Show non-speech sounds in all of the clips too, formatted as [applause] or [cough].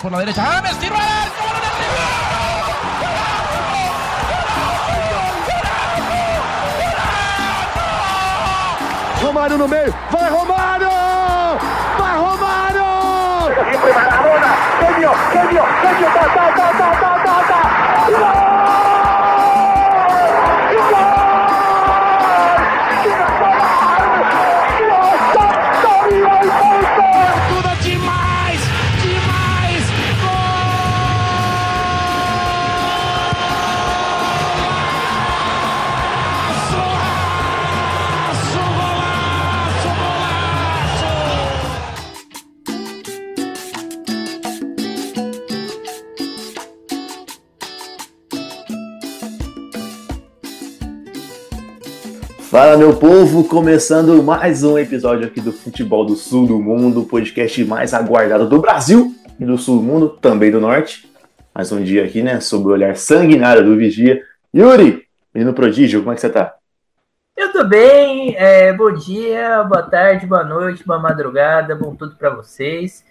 por la derecha. ¡James, tiro al arco! Romário no meio, vai Romário! Vai Romário! Siempre Maradona, genio, genio, genio, ta, ta, ta, ta, ta, Fala meu povo, começando mais um episódio aqui do Futebol do Sul do Mundo, podcast mais aguardado do Brasil e do Sul do Mundo, também do Norte. Mais um dia aqui, né, sob o olhar sanguinário do Vigia. Yuri, menino prodígio, como é que você tá? Eu tô bem, é, bom dia, boa tarde, boa noite, boa madrugada, bom tudo para vocês.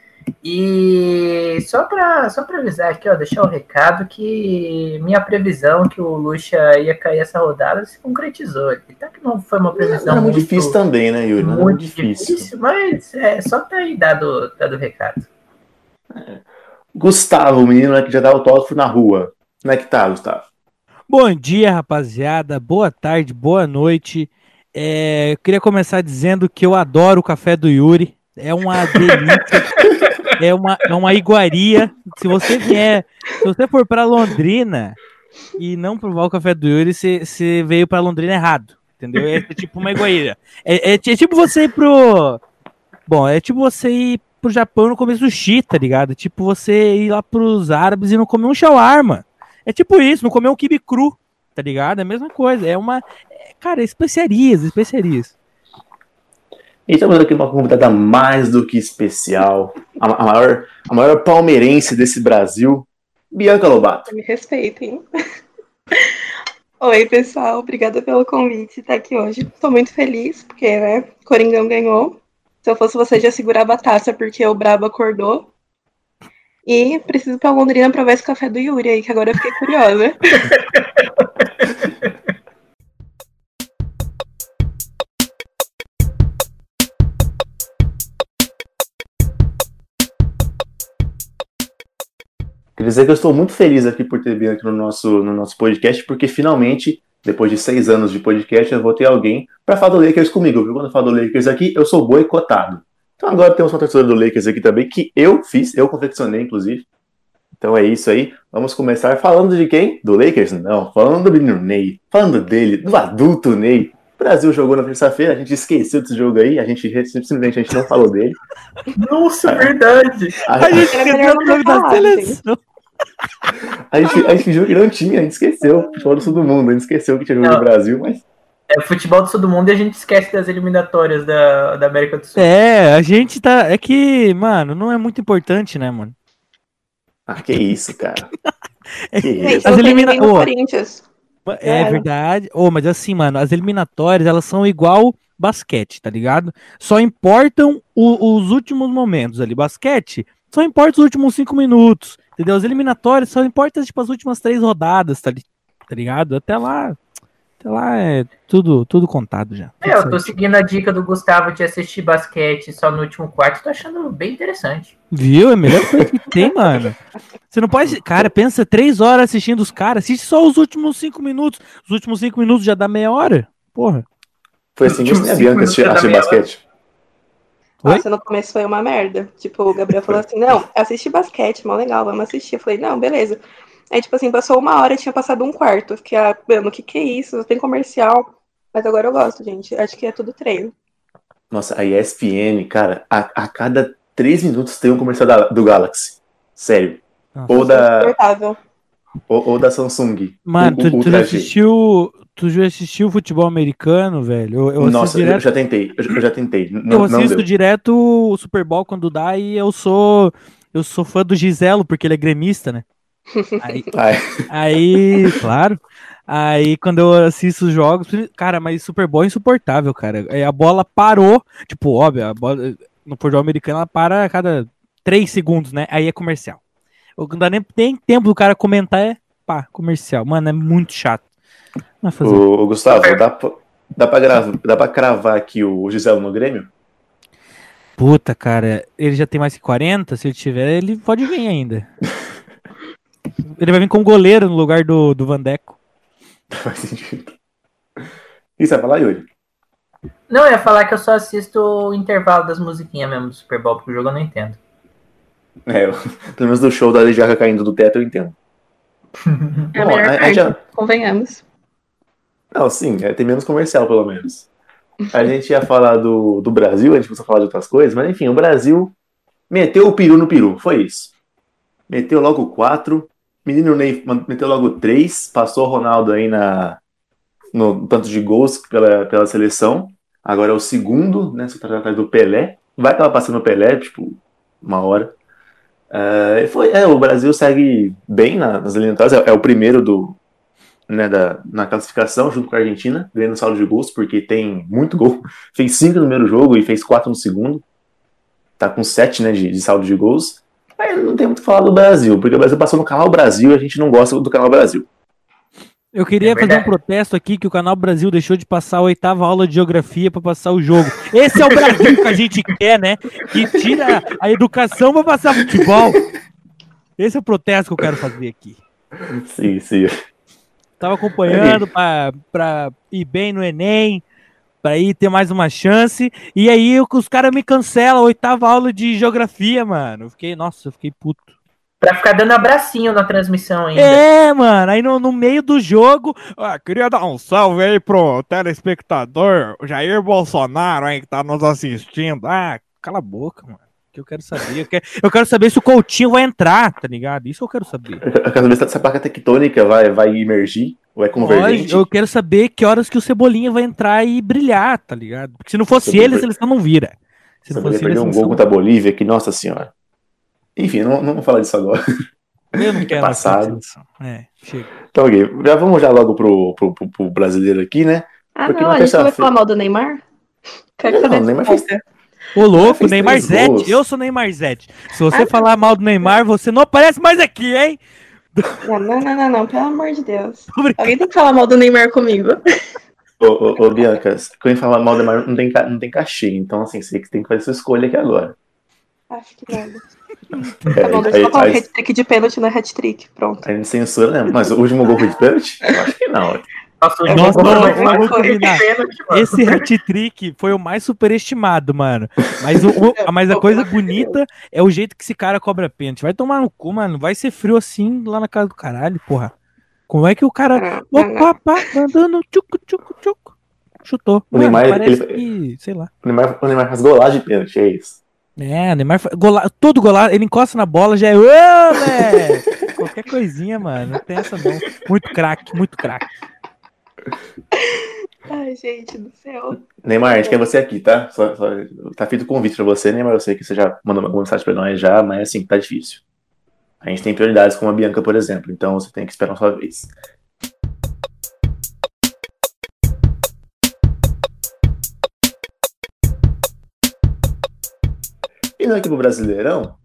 E só para só pra avisar aqui, ó, deixar o recado que minha previsão que o Lucha ia cair essa rodada se concretizou. Tá que não foi uma previsão. Não, muito, difícil também, né, Yuri? Muito, muito difícil. difícil. Mas é, só tá aí dado, dado o recado. É. Gustavo, o menino que já dá autógrafo na rua. Como é que tá, Gustavo? Bom dia, rapaziada. Boa tarde, boa noite. É, eu queria começar dizendo que eu adoro o café do Yuri. É uma delícia. [laughs] é uma, é uma iguaria. Se você vier, se você for para Londrina e não provar o café do Yuri, você, você veio para Londrina errado. Entendeu? É, é tipo uma iguaria. É, é, é, tipo você ir pro. Bom, é tipo você ir pro Japão no começo sushi, tá ligado? Tipo você ir lá pros árabes e não comer um shawarma. É tipo isso, não comer um kibe cru, tá ligado? É a mesma coisa. É uma. É, cara, especiarias, especiarias. E estamos aqui uma convidada mais do que especial, a, a, maior, a maior palmeirense desse Brasil, Bianca Lobato. Me respeitem. Oi, pessoal, obrigada pelo convite estar aqui hoje. Estou muito feliz, porque, né, Coringão ganhou. Se eu fosse você, já segurava a taça, porque o Brabo acordou. E preciso ir pra Londrina provar esse café do Yuri aí, que agora eu fiquei curiosa. [laughs] dizer que eu estou muito feliz aqui por ter vindo aqui no nosso, no nosso podcast, porque finalmente, depois de seis anos de podcast, eu vou ter alguém para falar do Lakers comigo. Porque quando eu falo do Lakers aqui, eu sou boicotado. Então agora temos uma torcedora do Lakers aqui também, que eu fiz, eu confeccionei, inclusive. Então é isso aí. Vamos começar falando de quem? Do Lakers? Não, falando do menino Ney. Falando dele, do adulto Ney. O Brasil jogou na terça-feira, a gente esqueceu desse jogo aí, a gente simplesmente a gente não falou dele. Nossa, verdade! A, a gente esqueceu o jogo da seleção. A gente, a gente fingiu que não tinha, a gente esqueceu. Futebol do Sul do Mundo, a gente esqueceu que tinha jogo no Brasil, mas. É futebol do Sul do Mundo e a gente esquece das eliminatórias da, da América do Sul. É, a gente tá. É que, mano, não é muito importante, né, mano? Ah, que isso, cara. [laughs] que isso. As eliminatórias. É, é verdade. Oh, mas assim, mano, as eliminatórias, elas são igual basquete, tá ligado? Só importam o, os últimos momentos ali. Basquete só importa os últimos cinco minutos. Entendeu? As eliminatórias só importam tipo, as últimas três rodadas, tá, tá ligado? Até lá. Até lá é tudo, tudo contado já. É, eu tô seguindo a dica do Gustavo de assistir basquete só no último quarto, tô achando bem interessante. Viu? É a melhor coisa que tem, mano. Você não pode. Cara, pensa três horas assistindo os caras, assiste só os últimos cinco minutos. Os últimos cinco minutos já dá meia hora. Porra. Foi assim que a Bianca assistiu basquete. Nossa, no começo foi uma merda. Tipo, o Gabriel falou assim: não, assisti basquete, mal legal, vamos assistir. Eu falei: não, beleza. Aí, tipo assim, passou uma hora e tinha passado um quarto. Eu fiquei, ah, mano, o que que é isso? Tem comercial. Mas agora eu gosto, gente. Acho que é tudo treino. Nossa, a ESPN, cara, a, a cada três minutos tem um comercial da, do Galaxy. Sério. Nossa, ou da. Ou, ou, da Samsung. Mano, o, tu, tu já assistiu Tu já assistiu futebol americano, velho? Eu, eu Nossa, direto... eu já tentei, eu, já tentei. Não, eu assisto direto o Super Bowl quando dá e eu sou eu sou fã do Giselo porque ele é gremista, né? [laughs] Aí, Ai, aí, claro. Aí quando eu assisto os jogos, cara, mas Super Bowl é insuportável, cara. Aí a bola parou, tipo, óbvio, a bola no futebol americano ela para a cada 3 segundos, né? Aí é comercial. Não dá nem tem tempo do cara comentar, é pá, comercial. Mano, é muito chato. Mas fazer. o, o Gustavo, dá pra, dá, pra gravar, dá pra cravar aqui o Giselo no Grêmio? Puta, cara, ele já tem mais que 40, se ele tiver, ele pode vir ainda. [laughs] ele vai vir como goleiro no lugar do, do Vandeco. Faz sentido. O que você vai falar, Yuri? Não, eu ia falar que eu só assisto o intervalo das musiquinhas mesmo do Super Bowl, porque o jogo eu não entendo. É, eu- pelo menos do show da Lady Gaga caindo do teto eu entendo. [laughs] É a Bom, melhor a- a parte, já- convenhamos. Não, sim, é, tem menos comercial, pelo menos. A gente ia falar do, do Brasil, a gente precisa falar de outras coisas, mas enfim, o Brasil meteu o peru no peru, foi isso. Meteu logo quatro, menino Ney meteu logo três, passou o Ronaldo aí na, no tanto de gols pela, pela seleção. Agora é o segundo, né? Só tá atrás do Pelé. Vai acabar passando o Pelé, tipo, uma hora. É, foi, é, o Brasil segue bem na- nas eliminatórias, é, é o primeiro do, né, da, na classificação, junto com a Argentina, ganhando saldo de gols, porque tem muito gol. [laughs] Fez cinco no primeiro jogo e fez quatro no segundo. Tá com sete né, de, de saldo de gols. Aí não tem muito o que falar do Brasil, porque o Brasil passou no canal Brasil e a gente não gosta do canal Brasil. Eu queria É fazer um protesto aqui que o canal Brasil deixou de passar a oitava aula de geografia para passar o jogo. Esse é o Brasil que a gente quer, né? Que tira a educação para passar futebol. Esse é o protesto que eu quero fazer aqui. Sim, sim. Tava acompanhando pra, pra ir bem no Enem, pra ir ter mais uma chance. E aí os caras me cancelam a oitava aula de geografia, mano. Eu fiquei, nossa, eu fiquei puto. Pra ficar dando abracinho na transmissão ainda. É, mano, aí no, no meio do jogo, ah, queria dar um salve aí pro telespectador, Jair Bolsonaro aí que tá nos assistindo. Ah, cala a boca, mano. Que eu quero saber. Eu quero, eu quero saber se o Coutinho vai entrar, tá ligado? Isso eu quero saber. Eu quero saber se essa placa tectônica vai, vai emergir ou é convergente. Lógico, eu quero saber que horas que o Cebolinha vai entrar e brilhar, tá ligado? Porque se não fosse Cebolinha- ele, a seleção não vira. Se não Você vai fosse ele, perder a um gol contra a Bolívia, que nossa senhora. Enfim, não, não vou falar disso agora. Eu não [laughs] quero Passado. É, chega. Então, ok, já vamos já logo pro, pro, pro, pro brasileiro aqui, né? Ah, Porque não, a gente não vai falar mal do Neymar? Quero Não, o Neymar dessa fez-. Ô, louco, Neymar Zete. Eu sou Neymar Zete. Se você Ah, falar mal do Neymar, você não aparece mais aqui, hein? Não, não, não, não, não, pelo amor de Deus. Tô brincando. Alguém tem que falar mal do Neymar comigo. Ô, ô, ô, Bianca, quando a gente fala mal do Neymar, não tem, não tem cachê, então assim, você que tem que fazer sua escolha aqui agora. Acho que merda. É, Tá bom, deixa aí- eu colocar um hat-trick de pênalti no hat-trick. Pronto. A gente censura, né? Mas o último gol foi de pênalti? Eu acho que não. Nossa, último não, combinar. Esse hat-trick foi o mais superestimado, mano. Mas, o, o- [laughs] mas a coisa bonita é o jeito que esse cara cobra pênalti. Vai tomar no cu, mano. Vai ser frio assim lá na casa do caralho, porra. Como é que o cara. Opa, pá, andando, tchucu, tchucu, tchucu. Chutou. O Neymar, parece ele- que, sei lá. O Neymar, o Neymar faz golagem de pênalti, é isso. É, o Neymar, gola, todo golado, ele encosta na bola, já é. Ô! [laughs] Qualquer coisinha, mano. Não tem essa não. Muito craque, muito craque. Ai, gente do céu. Neymar, a gente quer você aqui, tá? Só- só- tá feito o convite pra você, Neymar. Eu sei que você já mandou uma mensagem pra nós já, mas assim, tá difícil. A gente tem prioridades como a Bianca, por exemplo, então você tem que esperar a sua vez. Indo aqui pro Brasileirão,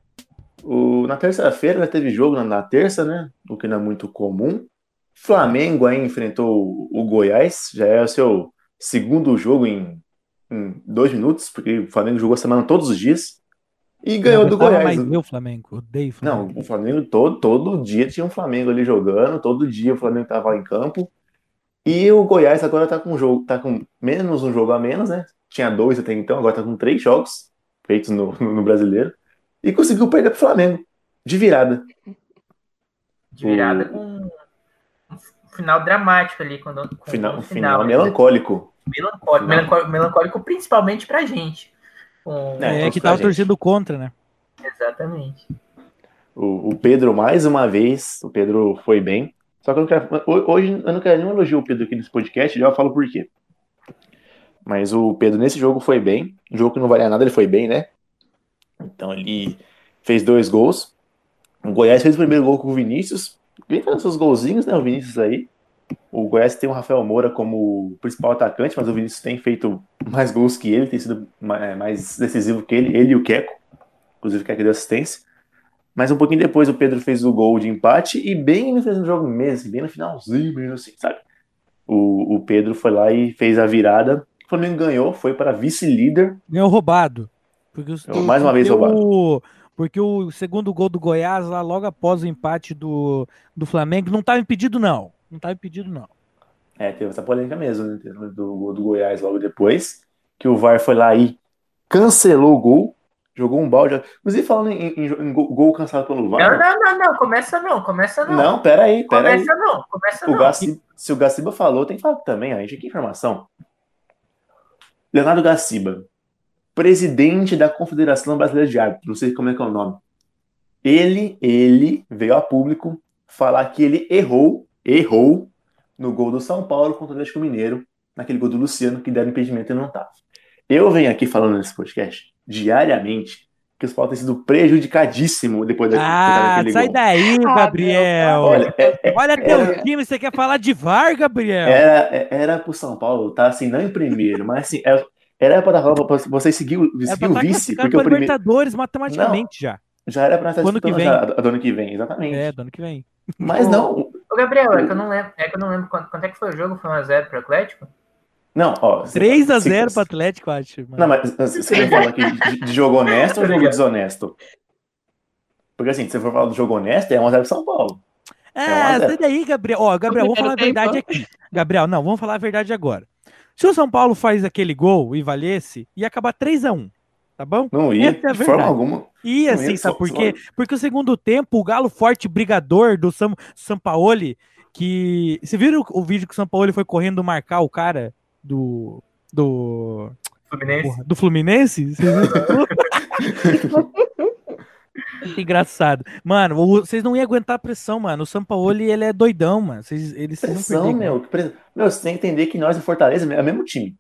o- na terça-feira teve jogo na, na terça, né? O que não é muito comum. Flamengo aí enfrentou o, o Goiás, já é o seu segundo jogo em, em dois minutos, porque o Flamengo jogou a semana todos os dias e ganhou Não do Goiás. mais ver o Flamengo. Odeio o Não, Flamengo. o Flamengo todo, todo dia tinha um Flamengo ali jogando, todo dia o Flamengo tava em campo. E o Goiás agora tá com um jogo, tá com menos um jogo a menos, né? Tinha dois até então, agora tá com três jogos feitos no, no, no brasileiro. E conseguiu perder pro Flamengo. De virada. De virada com um final dramático ali. Quando, com Final, o final né? melancólico. Melancólico, Final. melancólico, melancólico principalmente pra gente. Com- É, É, que tava gente. torcendo contra, né? Exatamente. O, o Pedro, mais uma vez, o Pedro foi bem. Só que eu não quero, ho- hoje eu não quero nem elogio o Pedro aqui nesse podcast, já eu falo por quê. Mas o Pedro nesse jogo foi bem. Um jogo que não valia nada, ele foi bem, né? Então ele fez dois gols. O Goiás fez o primeiro gol com o Vinícius. Vem fazendo seus golzinhos, né? O Vinícius aí. O Goiás tem o Rafael Moura como principal atacante, mas o Vinícius tem feito mais gols que ele, tem sido é, mais decisivo que ele, ele e o Queco. Inclusive o Queco deu assistência. Mas um pouquinho depois o Pedro fez o gol de empate e bem no do jogo mesmo, bem no finalzinho, mesmo assim, sabe? O, o Pedro foi lá e fez a virada. O Flamengo ganhou, foi para vice-líder. Ganhou roubado. Porque o, Mais uma vez roubado. O, porque o segundo gol do Goiás, lá logo após o empate do, do Flamengo, não estava impedido, não. Não estava impedido, não. É, teve essa polêmica mesmo, né? Do gol do Goiás logo depois. Que o VAR foi lá e cancelou o gol. Jogou um balde. Inclusive, falando em, em, em gol cancelado pelo VAR. Não, não, não, não. Começa não, começa não. Não, peraí, peraí. Começa não, começa o não. Gaciba, se o Gaciba falou, tem que falar também. A gente aqui informação. Leonardo Gaciba, presidente da Confederação Brasileira de Árbitros, não sei como é que é o nome. Ele, ele veio a público falar que ele errou, errou no gol do São Paulo contra o Atlético Mineiro, naquele gol do Luciano que deram impedimento e não tava. Eu venho aqui falando nesse podcast diariamente que o São Paulo tem sido prejudicadíssimo depois ah, daquele sai gol. daí, ah, Gabriel. Olha, é, é, Olha teu era, time, você quer falar de VAR, Gabriel? Era, era pro São Paulo, tá assim, não em primeiro, mas assim, era, era pra dar pra você seguir, seguir o vice. Porque o primeiro... Libertadores matematicamente não, já. Já era pra estar Quando que vem? Já, do ano que vem, exatamente. É, do ano que vem. Mas não. Ô, Gabriel, é que eu não lembro, é que eu não lembro quanto, quanto é que foi o jogo, foi 1x0 pro Atlético? Não, ó. 3x0 pro Atlético, acho. Mano. Não, mas você quer falar aqui de, de jogo honesto ou jogo desonesto? Porque assim, se você for falar do jogo honesto, é 1x0 pro São Paulo. É, é sai daí, Gabriel. Ó, Gabriel, vamos falar a verdade aqui. Gabriel, não, vamos falar a verdade agora. Se o São Paulo faz aquele gol e valesse, ia acabar 3x1. Tá bom? Não ia, é de forma alguma. Ia sim, sabe por quê? Porque o segundo tempo, o Galo forte brigador do Sam, Sampaoli, que. Você viram o vídeo que o Sampaoli foi correndo marcar o cara do. Do. Fluminense? Porra, do Fluminense? [laughs] [laughs] [laughs] [laughs] Engraçado. Mano, vocês não iam aguentar a pressão, mano. O Sampaoli, ele é doidão, mano. Vocês, eles pressão, meu. Pressão. Meu, você tem que entender que nós, em Fortaleza, é o mesmo time.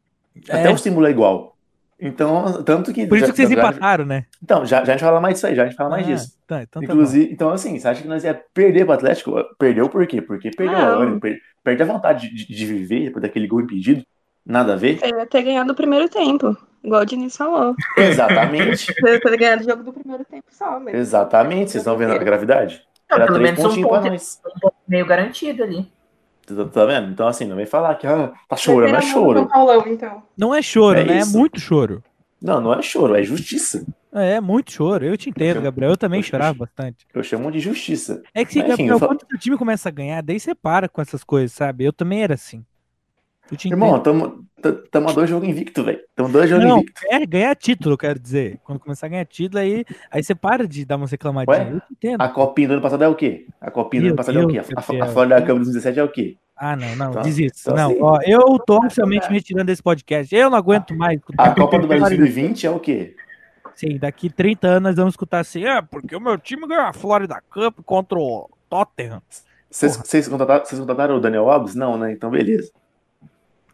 É. Até o símbolo é igual. Então, tanto que. Por isso já, que vocês já, empataram, né? Então, já, já a gente fala mais disso aí, já a gente fala mais ah, disso. Tá, então tá Inclusive, tá então, assim, você acha que nós ia perder pro Atlético? Perdeu por quê? Porque perdeu a hora, per, perde a vontade de, de viver por daquele gol impedido. Nada a ver. Ele ia ter ganhado o primeiro tempo, igual o Diniz falou. Exatamente. [laughs] Ele ter ganhado o jogo do primeiro tempo só. Mesmo. Exatamente, vocês estão vendo a gravidade? Não, Era pelo três menos um ponto, um ponto meio garantido ali. Tá, tá vendo? Então, assim, não vem falar que ah, tá chorando, não é choro. Paulão, então. Não é choro, é né? Isso. É muito choro. Não, não é choro, é justiça. É, é muito choro. Eu te entendo, Gabriel. Eu também eu chorava chamo, bastante. Eu chamo de justiça. É que, se, Gabriel, falo... quando o time começa a ganhar, daí você para com essas coisas, sabe? Eu também era assim. Irmão, tamo, tamo a dois jogos invicto, velho. Tamo dois jogos não, invicto. É, ganhar título, quero dizer. Quando começar a ganhar título, aí, aí você para de dar uma reclamadinha. A copinha do ano passado é o quê? A copinha do ano passado é o quê? A, a, a Florida Cup 2017 é o quê? Ah, não, não, então, desista. Então, não, assim, ó, eu tô oficialmente me retirando desse podcast. Eu não aguento mais. A Copa do Brasil 2020 é o quê? Sim, daqui 30 anos nós vamos escutar assim, é, porque o meu time ganhou a Florida Cup contra o Tottenham. Vocês contrataram, contrataram o Daniel Alves? Não, né? Então beleza.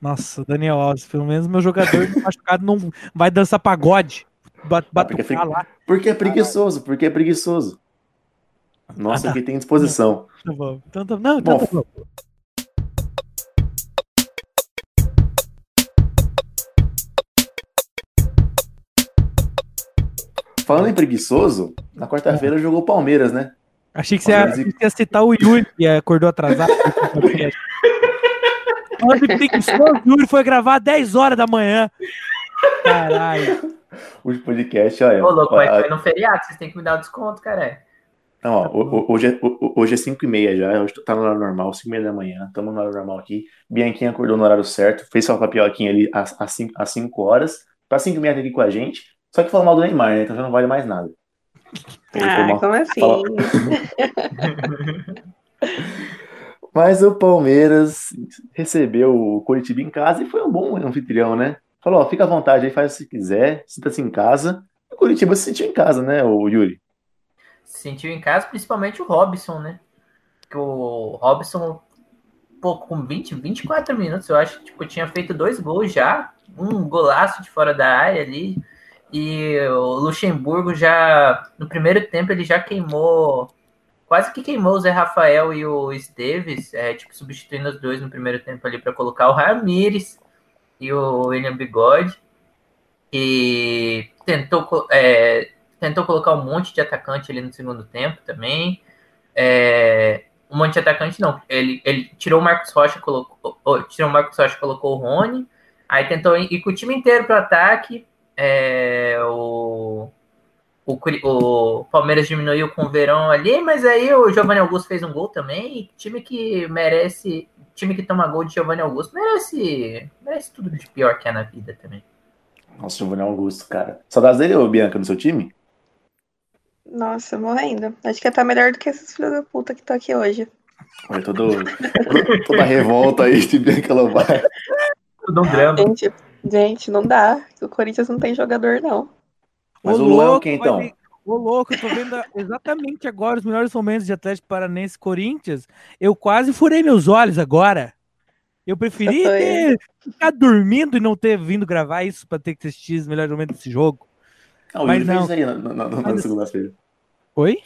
Nossa, Daniel Alves, pelo menos meu jogador machucado não vai dançar pagode. Bat, ah, porque, é lá. porque é preguiçoso, porque é preguiçoso. Nossa, ah, tá. aqui tem disposição. Tá bom. Então, tá, não, então bom, tá bom. Falando em preguiçoso, na quarta-feira jogou o Palmeiras, né? Achei que você ia, e... ia, citar o Yuri, que acordou atrasado. [laughs] Em preguiçoso, Yuri foi gravar às 10 horas da manhã. Caralho. O podcast, olha. Ô, louco, olha, foi no feriado, vocês têm que me dar o desconto, cara. Não, ó, hoje, é, hoje é 5 e meia já, hoje tá no horário normal, 5 e meia da manhã, estamos no horário normal aqui. Bianquinha acordou no horário certo, fez sua tapioquinha ali às 5 às cinco horas, tá 5 e meia aqui com a gente. Só que falou mal do Neymar, né? Então já não vale mais nada. ah, como assim? Fala... [laughs] [laughs] Mas o Palmeiras recebeu o Curitiba em casa e foi um bom anfitrião, né? Falou, ó, fica à vontade aí, faz o que quiser, sinta-se em casa. O Curitiba se sentiu em casa, né, o Yuri? Se sentiu em casa, principalmente o Robson, né? Que o Robson, pô, com 20, 24 minutos, eu acho tipo, tinha feito dois gols já, um golaço de fora da área ali, e o Luxemburgo já, no primeiro tempo, ele já queimou quase que queimou o Zé Rafael e o Esteves, é, tipo, substituindo os dois no primeiro tempo ali para colocar o Ramires e o William Bigode. E tentou, é, tentou colocar um monte de atacante ali no segundo tempo também. É, um monte de atacante não. Ele, ele tirou o Marcos Rocha, colocou, oh, tirou o Marcos Rocha, colocou o Rony. Aí tentou ir com o time inteiro para o ataque. É, o, o, o, Palmeiras diminuiu com o Verão ali, mas aí o Giovanni Augusto fez um gol também. time que merece, time que toma gol de Giovanni Augusto merece, merece tudo de pior que é na vida também. Nossa, Giovanni Augusto, cara. Saudades dele, ô Bianca, no seu time? Nossa, morrendo. Acho que é tá melhor do que esses filhos da puta que estão aqui hoje. Olha, todo, [laughs] toda revolta aí de Bianca Lobato. Tudo um drama. Gente, gente, não dá. O Corinthians não tem jogador, não. Mas o, o Luan é o então? Ô, louco, eu tô vendo exatamente agora os melhores momentos de Atlético Paranense Corinthians. Eu quase furei meus olhos agora. Eu preferi ter, ficar dormindo e não ter vindo gravar isso para ter que assistir os melhores momentos desse jogo. Não, Mas o Yuri não. fez aí na, na, na, na segunda-feira. Oi?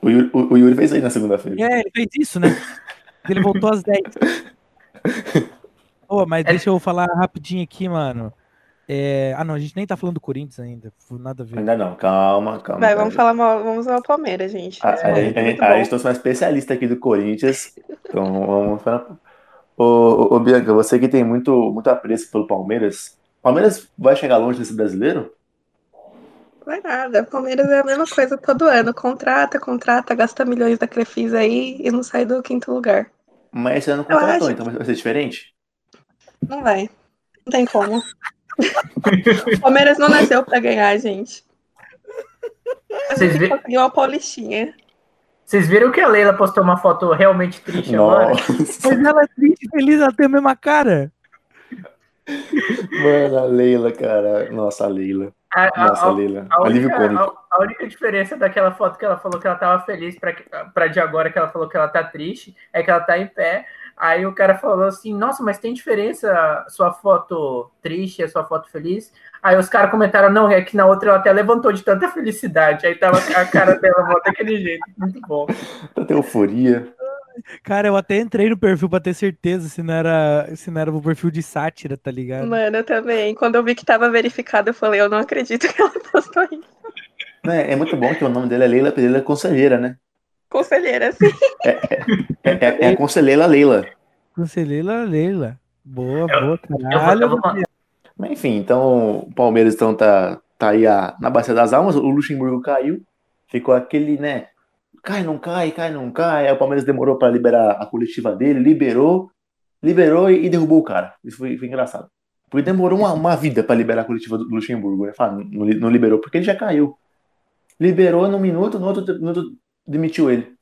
O Yuri, o, o Yuri fez aí na segunda-feira. É, ele fez isso, né? ele voltou às 10. oh, [laughs] mas deixa eu falar rapidinho aqui, mano. É... Ah, não, a gente nem tá falando do Corinthians ainda. Nada a ver. Ainda não, calma, calma. Vai, vamos falar mal, vamos falar Palmeiras, gente. A, a, a, a gente trouxe uma especialista aqui do Corinthians. Então vamos falar. Ô, ô, Bianca, você que tem muito, muito apreço pelo Palmeiras, Palmeiras vai chegar longe nesse brasileiro? Vai nada. Palmeiras é a mesma coisa todo ano. Contrata, contrata, gasta milhões da Crefisa aí e não sai do quinto lugar. Mas esse ano contratou, então vai ser diferente? Não vai. Não tem como. Palmeiras não nasceu pra ganhar, gente. Vocês viram? Conseguiu uma paulistinha. Vocês viram que a Leila postou uma foto realmente triste Nossa. agora? Mas ela é triste e feliz, ela tem a mesma cara. Mano, a Leila, cara. Nossa, a Leila. A, Nossa, a, Leila. A única, a, a única diferença daquela foto que ela falou que ela tava feliz pra, pra de agora que ela falou que ela tá triste é que ela tá em pé. Aí o cara falou assim: Nossa, mas tem diferença sua foto triste e a sua foto feliz? Aí os caras comentaram: Não, é que na outra ela até levantou de tanta felicidade. Aí tava a cara dela daquele jeito. Muito bom. Tanta euforia. Cara, eu até entrei no perfil pra ter certeza se não era, se não era o perfil de sátira, tá ligado? Mano, eu também. Quando eu vi que tava verificado, eu falei: Eu não acredito que ela [laughs] postou isso. É, é muito bom que o nome dele é Leila Pereira Conselheira, né? Conselheira, sim. É, é, é, é a Conselheira Leila. Conselheira Leila. Boa, Eu- boa, Eu vou, caralho. eu vou, Mas enfim, então o Palmeiras então tá, tá aí a, na Bacia das Almas, o Luxemburgo caiu, ficou aquele, né? Cai, não cai, cai, não cai. Aí o Palmeiras demorou para liberar a coletiva dele, liberou, liberou e, e derrubou o cara. Isso foi, foi engraçado. Porque demorou uma, uma vida para liberar a coletiva do Luxemburgo. Né? Fala, não, não liberou, porque ele já caiu. Liberou num minuto, no outro, no outro demitiu ele.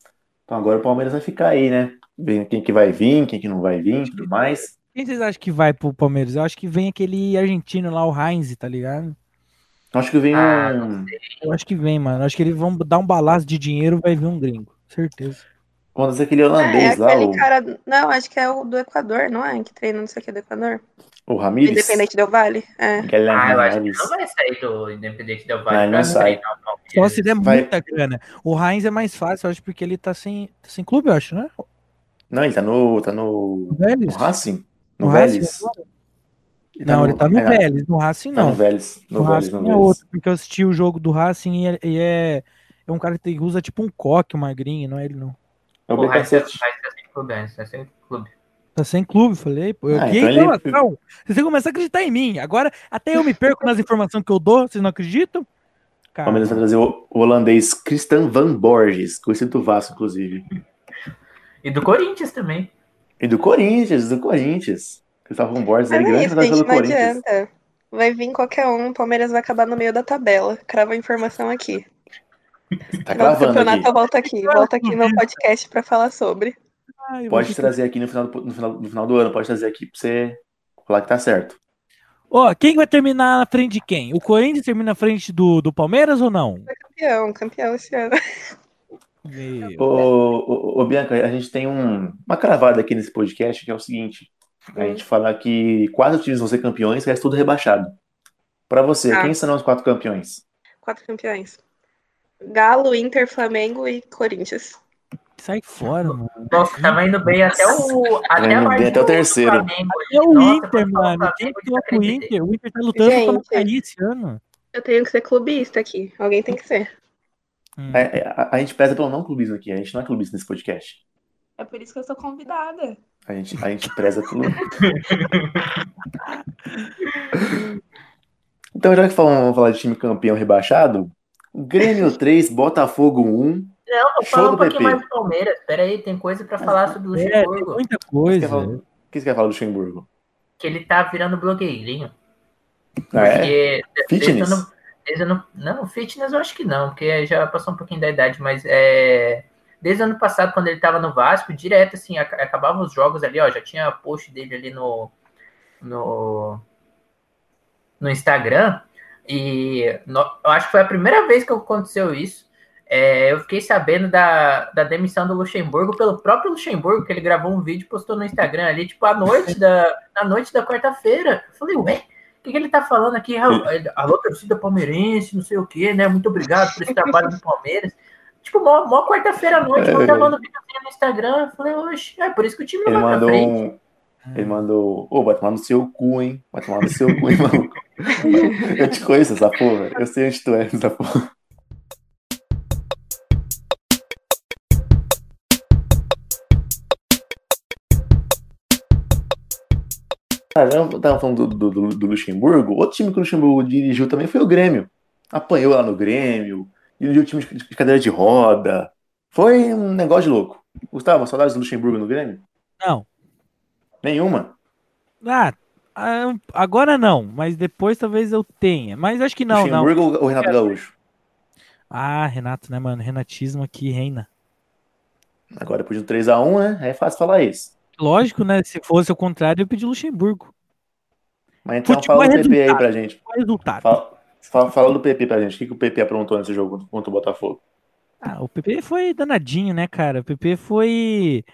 Então agora o Palmeiras vai ficar aí, né? Vendo quem que vai vir, quem que não vai vir e tudo mais. Quem vocês acham que vai pro Palmeiras? Eu acho que vem aquele argentino lá, o Heinz, tá ligado? Acho que vem Ah, um. Eu acho que vem, mano. Eu acho que eles vão dar um balaço de dinheiro, vai vir um gringo. Certeza. Vamos dizer aquele É, holandês lá, aquele o, cara. Não, acho que é o do Equador, não é? Que treina não sei o que do Equador. O Ramires. Independente Del Vale. É. Guilherme ah, eu acho que não vai sair do Independente Del Não, Vale ele pra não sai. o. Só se der Vai- muita grana. O Heinz é mais fácil, eu acho, porque ele tá sem, tá sem clube, eu acho, né? Não, ele tá no. Tá no. O Vélez? No Racing? No, No Vélez? Racing Não, ele tá no é, Vélez. No Racing, Tá no não. Vélez. No No Vélez, Racing no é Vélez. outro, porque eu assisti o jogo do Racing e é, e é, é um cara que usa tipo um coque, um magrinho, não é ele não. É o O Raiz é BKC. sem clube, é sem clube. Tá sem clube, falei, pô. Eu Ah, que então ele- informação? Vocês têm que começar a acreditar em mim. Agora, até eu me perco nas informações que eu dou, vocês não acreditam? O Cara, Palmeiras vai trazer o, o holandês Christian Van Borges, conhecido do Vasco, inclusive. E do Corinthians também. E do Corinthians, do Corinthians. Christian Van Borges é é grande gente, pelo não Corinthians. adianta. Vai vir qualquer um, o Palmeiras vai acabar no meio da tabela. Crava a informação aqui. Tá do cravando campeonato aqui. eu volto aqui. Volto aqui no [laughs] podcast pra falar sobre. Ai, eu Pode trazer aqui no final, do, no, final, no final do ano, pode trazer aqui pra você falar que tá certo. Ó, quem vai terminar na frente de quem? O Corinthians termina na frente do, do Palmeiras ou não? Campeão, campeão esse ano. Meu. Ô, ô, ô, Bianca, a gente tem um- uma cravada aqui nesse podcast que é o seguinte: a Hum. gente fala que quatro times vão ser campeões, o resto tudo rebaixado. Pra você, Ah. quem serão os quatro campeões? Quatro campeões. Galo, Inter, Flamengo e Corinthians. Sai fora, mano. Nossa, tava indo bem até o. Até indo a bem até o terceiro. Flamengo. É o Nossa, Inter, mano. Quem coloca o. Inter? O Inter tá lutando pra não Gente. cair esse ano. Eu tenho que ser clubista aqui. Alguém tem que ser. Hum. A, a- a gente preza pelo não clubismo aqui, a gente não é clubista nesse podcast. É por isso que eu sou convidada. A gente, a gente preza pelo. [laughs] então, já que falamos, vamos falar de time campeão rebaixado, Grêmio [laughs] 3, Botafogo 1. Não, vou Show falar do um pouquinho mais do Palmeiras. Pera aí, tem coisa pra falar sobre o É, tem Luxemburgo. muita quer falar- coisa. o que você quer falar do Luxemburgo? Que ele tá virando blogueirinho. Ah, é? Porque desde Fitness? ano- desde ano- não, fitness eu acho que não, porque já passou um pouquinho da idade, mas é, desde o ano passado, quando ele tava no Vasco, direto, assim, ac- acabava os jogos ali, ó, já tinha post dele ali no, no, no Instagram, e no- eu acho que foi a primeira vez que aconteceu isso. É, eu fiquei sabendo da, da demissão do Luxemburgo pelo próprio Luxemburgo, que ele gravou um vídeo e postou no Instagram ali, tipo, à noite da, na noite da quarta-feira. Eu falei, ué, o que, que ele tá falando aqui? Alô, Alô, torcida palmeirense, não sei o quê, né? Muito obrigado por esse trabalho do Palmeiras. Tipo, mó, mó quarta-feira à noite, eu É. gravando videozinho no Instagram. Eu falei, oxe, é por isso que o time não vai pra frente. Ele mandou. Ô, vai tomar no seu cu, hein? Vai tomar no seu cu, hein, maluco? [laughs] Eu te conheço essa porra. Eu sei onde tu é, essa porra. Cara, eu tava falando do, do, do- Luxemburgo. Outro time que o Luxemburgo dirigiu também foi o Grêmio. Apanhou lá no Grêmio, dirigiu o time de de cadeira de roda. Foi um negócio de louco. Gustavo, saudades do Luxemburgo no Grêmio? Não. Nenhuma. Ah, ah, agora não, mas depois talvez eu tenha. Mas acho que não, não. Luxemburgo ou Renato Gaúcho? Ah, Renato, né, mano? Renatismo aqui reina. Agora, depois do 3x1, né? É fácil falar isso. Lógico, né? Se fosse o contrário, eu pedi Luxemburgo. Mas então Futebol fala do é PP aí pra gente. Qual é o resultado? Fala, fala, fala do PP pra gente. O que, que o PP aprontou nesse jogo contra o Botafogo? Ah, o PP foi danadinho, né, cara? O PP foi.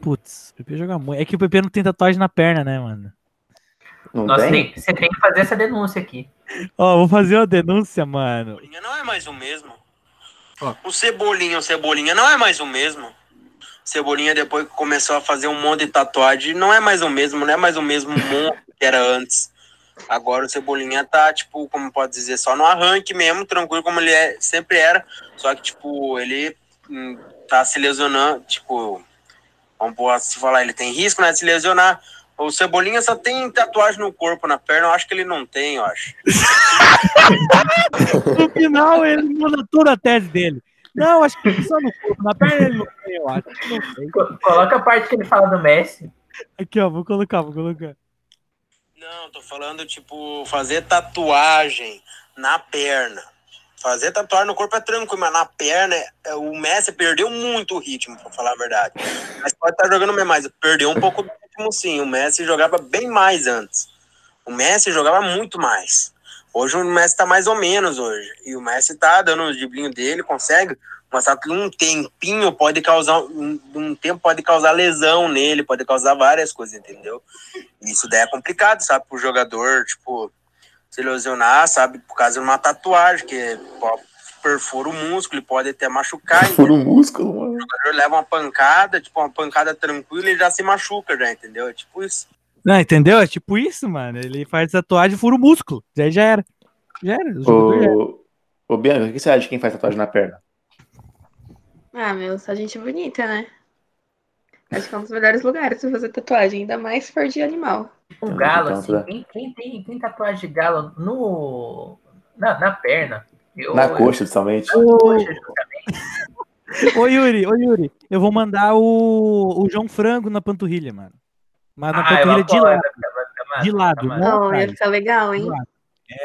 Putz, o PP joga muito. É que o PP não tem tatuagem na perna, né, mano? Não Nossa, tem? tem- você tem que fazer essa denúncia aqui. Ó, vou fazer uma denúncia, mano. Cebolinha não é mais o mesmo. O Cebolinha, o Cebolinha não é mais o mesmo. Cebolinha, depois que começou a fazer um monte de tatuagem, não é mais o mesmo, não é mais o mesmo [laughs] monstro que era antes. Agora o Cebolinha tá, tipo, como pode dizer, só no arranque mesmo, tranquilo como ele é, sempre era. Só que, tipo, ele hum, tá se lesionando, tipo, vamos se falar, ele tem risco, né, de se lesionar. O Cebolinha só tem tatuagem no corpo, na perna, eu acho que ele não tem, eu acho. [laughs] No final, ele muda toda a tese dele. Não, acho que só no corpo. Na perna ele não tem, eu acho. Não sei. Co- Coloca a parte que ele fala do Messi. Aqui, ó, vou colocar, vou colocar. Não, tô falando, tipo, fazer tatuagem na perna. Fazer tatuagem no corpo é tranquilo, mas na perna, é- o Messi perdeu muito o ritmo, pra falar a verdade. Mas pode estar jogando bem mais. Perdeu um pouco do ritmo, sim. O Messi jogava bem mais antes. O Messi jogava muito mais. Hoje o Messi tá mais ou menos hoje. E o Messi tá dando o driblinho dele, consegue. Mas um tempinho pode causar. Um, um tempo pode causar lesão nele, pode causar várias coisas, entendeu? Isso daí é complicado, sabe, pro jogador, tipo, se lesionar, sabe, por causa de uma tatuagem, que perfura o músculo, ele pode até machucar, [laughs] Fura o músculo, mano. o jogador leva uma pancada, tipo, uma pancada tranquila e já se machuca, já, entendeu? É tipo isso. Não, entendeu? É tipo isso, mano. Ele faz tatuagem e fura o músculo. Daí já era. Já era. O jogador já era. Ô, ô Bianca, o que você acha de quem faz tatuagem na perna? Ah, meu, só gente bonita, né? Acho que é um dos melhores lugares pra fazer tatuagem, ainda mais se for de animal. Um Então, galo, então, assim. Quem, quem tem, tem tatuagem de galo no, na, na perna? Eu, Na coxa, principalmente. Na coxa, justamente. [laughs] Ô, Yuri, ô, Yuri, eu vou mandar o, o João Frango na panturrilha, mano. Mas na Ah, eu panturrilha de apoio, lado. ficar massa, De lado, massa. Não, ia ficar legal, hein?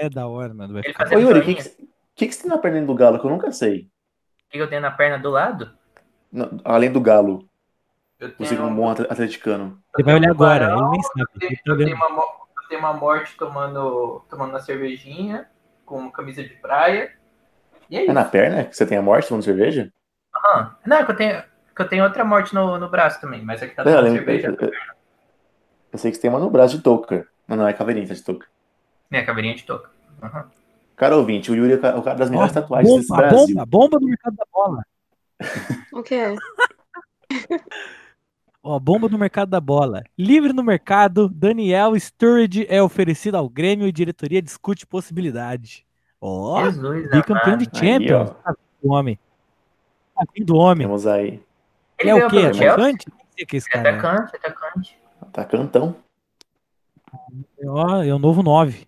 É da hora, mano. Vai ficar... Ô, Yuri, o que, que, que, que você tem na perna do galo que eu nunca sei? O que eu tenho na perna do lado? Não, além do galo, Eu você como um bom atle- atleticano. Ele vai olhar agora, ele nem sabe. Eu Ele tenho, tá eu tenho uma, eu tenho uma morte tomando, tomando uma cervejinha, com uma camisa de praia. E é É na perna que você tem a morte tomando cerveja? Aham. Não, é que eu tenho, que eu tenho outra morte no, no braço também, mas é que tá É, tomando cerveja. eu- eu- sei que você tem uma no braço de touca. Não, não, é caveirinha de touca. Minha caveirinha de touca. Aham. Cara ouvinte, o Yuri é o ca- o cara das melhores tatuagens desse bomba, Brasil. bomba, bomba do mercado da bola. [laughs] O quê? [laughs] Ó, bomba no mercado da bola. Livre no mercado, Daniel Sturridge é oferecido ao Grêmio e diretoria discute possibilidade. Ó, bicampeão de. Champions. ó. Tá vindo homem. Tá vindo o homem. Temos aí. Ele é o quê? Atacante? Que é cara é. atacante, atacante. Atacantão. Ó, é o novo 9.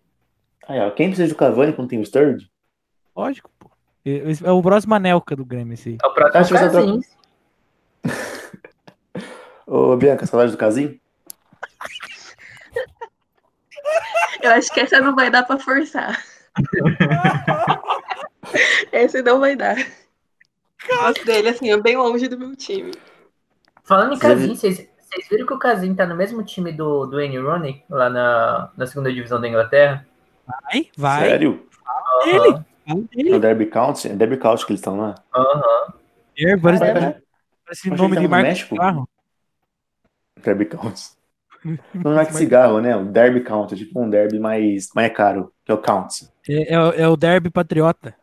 Aí, ó. Quem precisa do Cavani quando tem o Sturridge? Lógico, pô. É o próximo Manelca do Grêmio, esse aí. É o próximo que você Casinho. [laughs] Ô, Bianca, saudade do Casim? Eu acho que essa não vai dar pra forçar. [laughs] Essa não vai dar. Gosto dele, assim, é bem longe do meu time. Falando em Casim, vocês vocês viram que o Casim tá no mesmo time do, do Wayne Rooney, lá na, na segunda divisão da Inglaterra? Vai, vai. Sério? Ele. Fala No. Derby County? É Derby County que eles estão lá? Aham. É, Parece, É, parece nome que de marca de México. carro. Derby County. [laughs] Não é que cigarro, né? O Derby County, é tipo um derby mais, mais caro, que é o County. É, é o- é o Derby Patriota.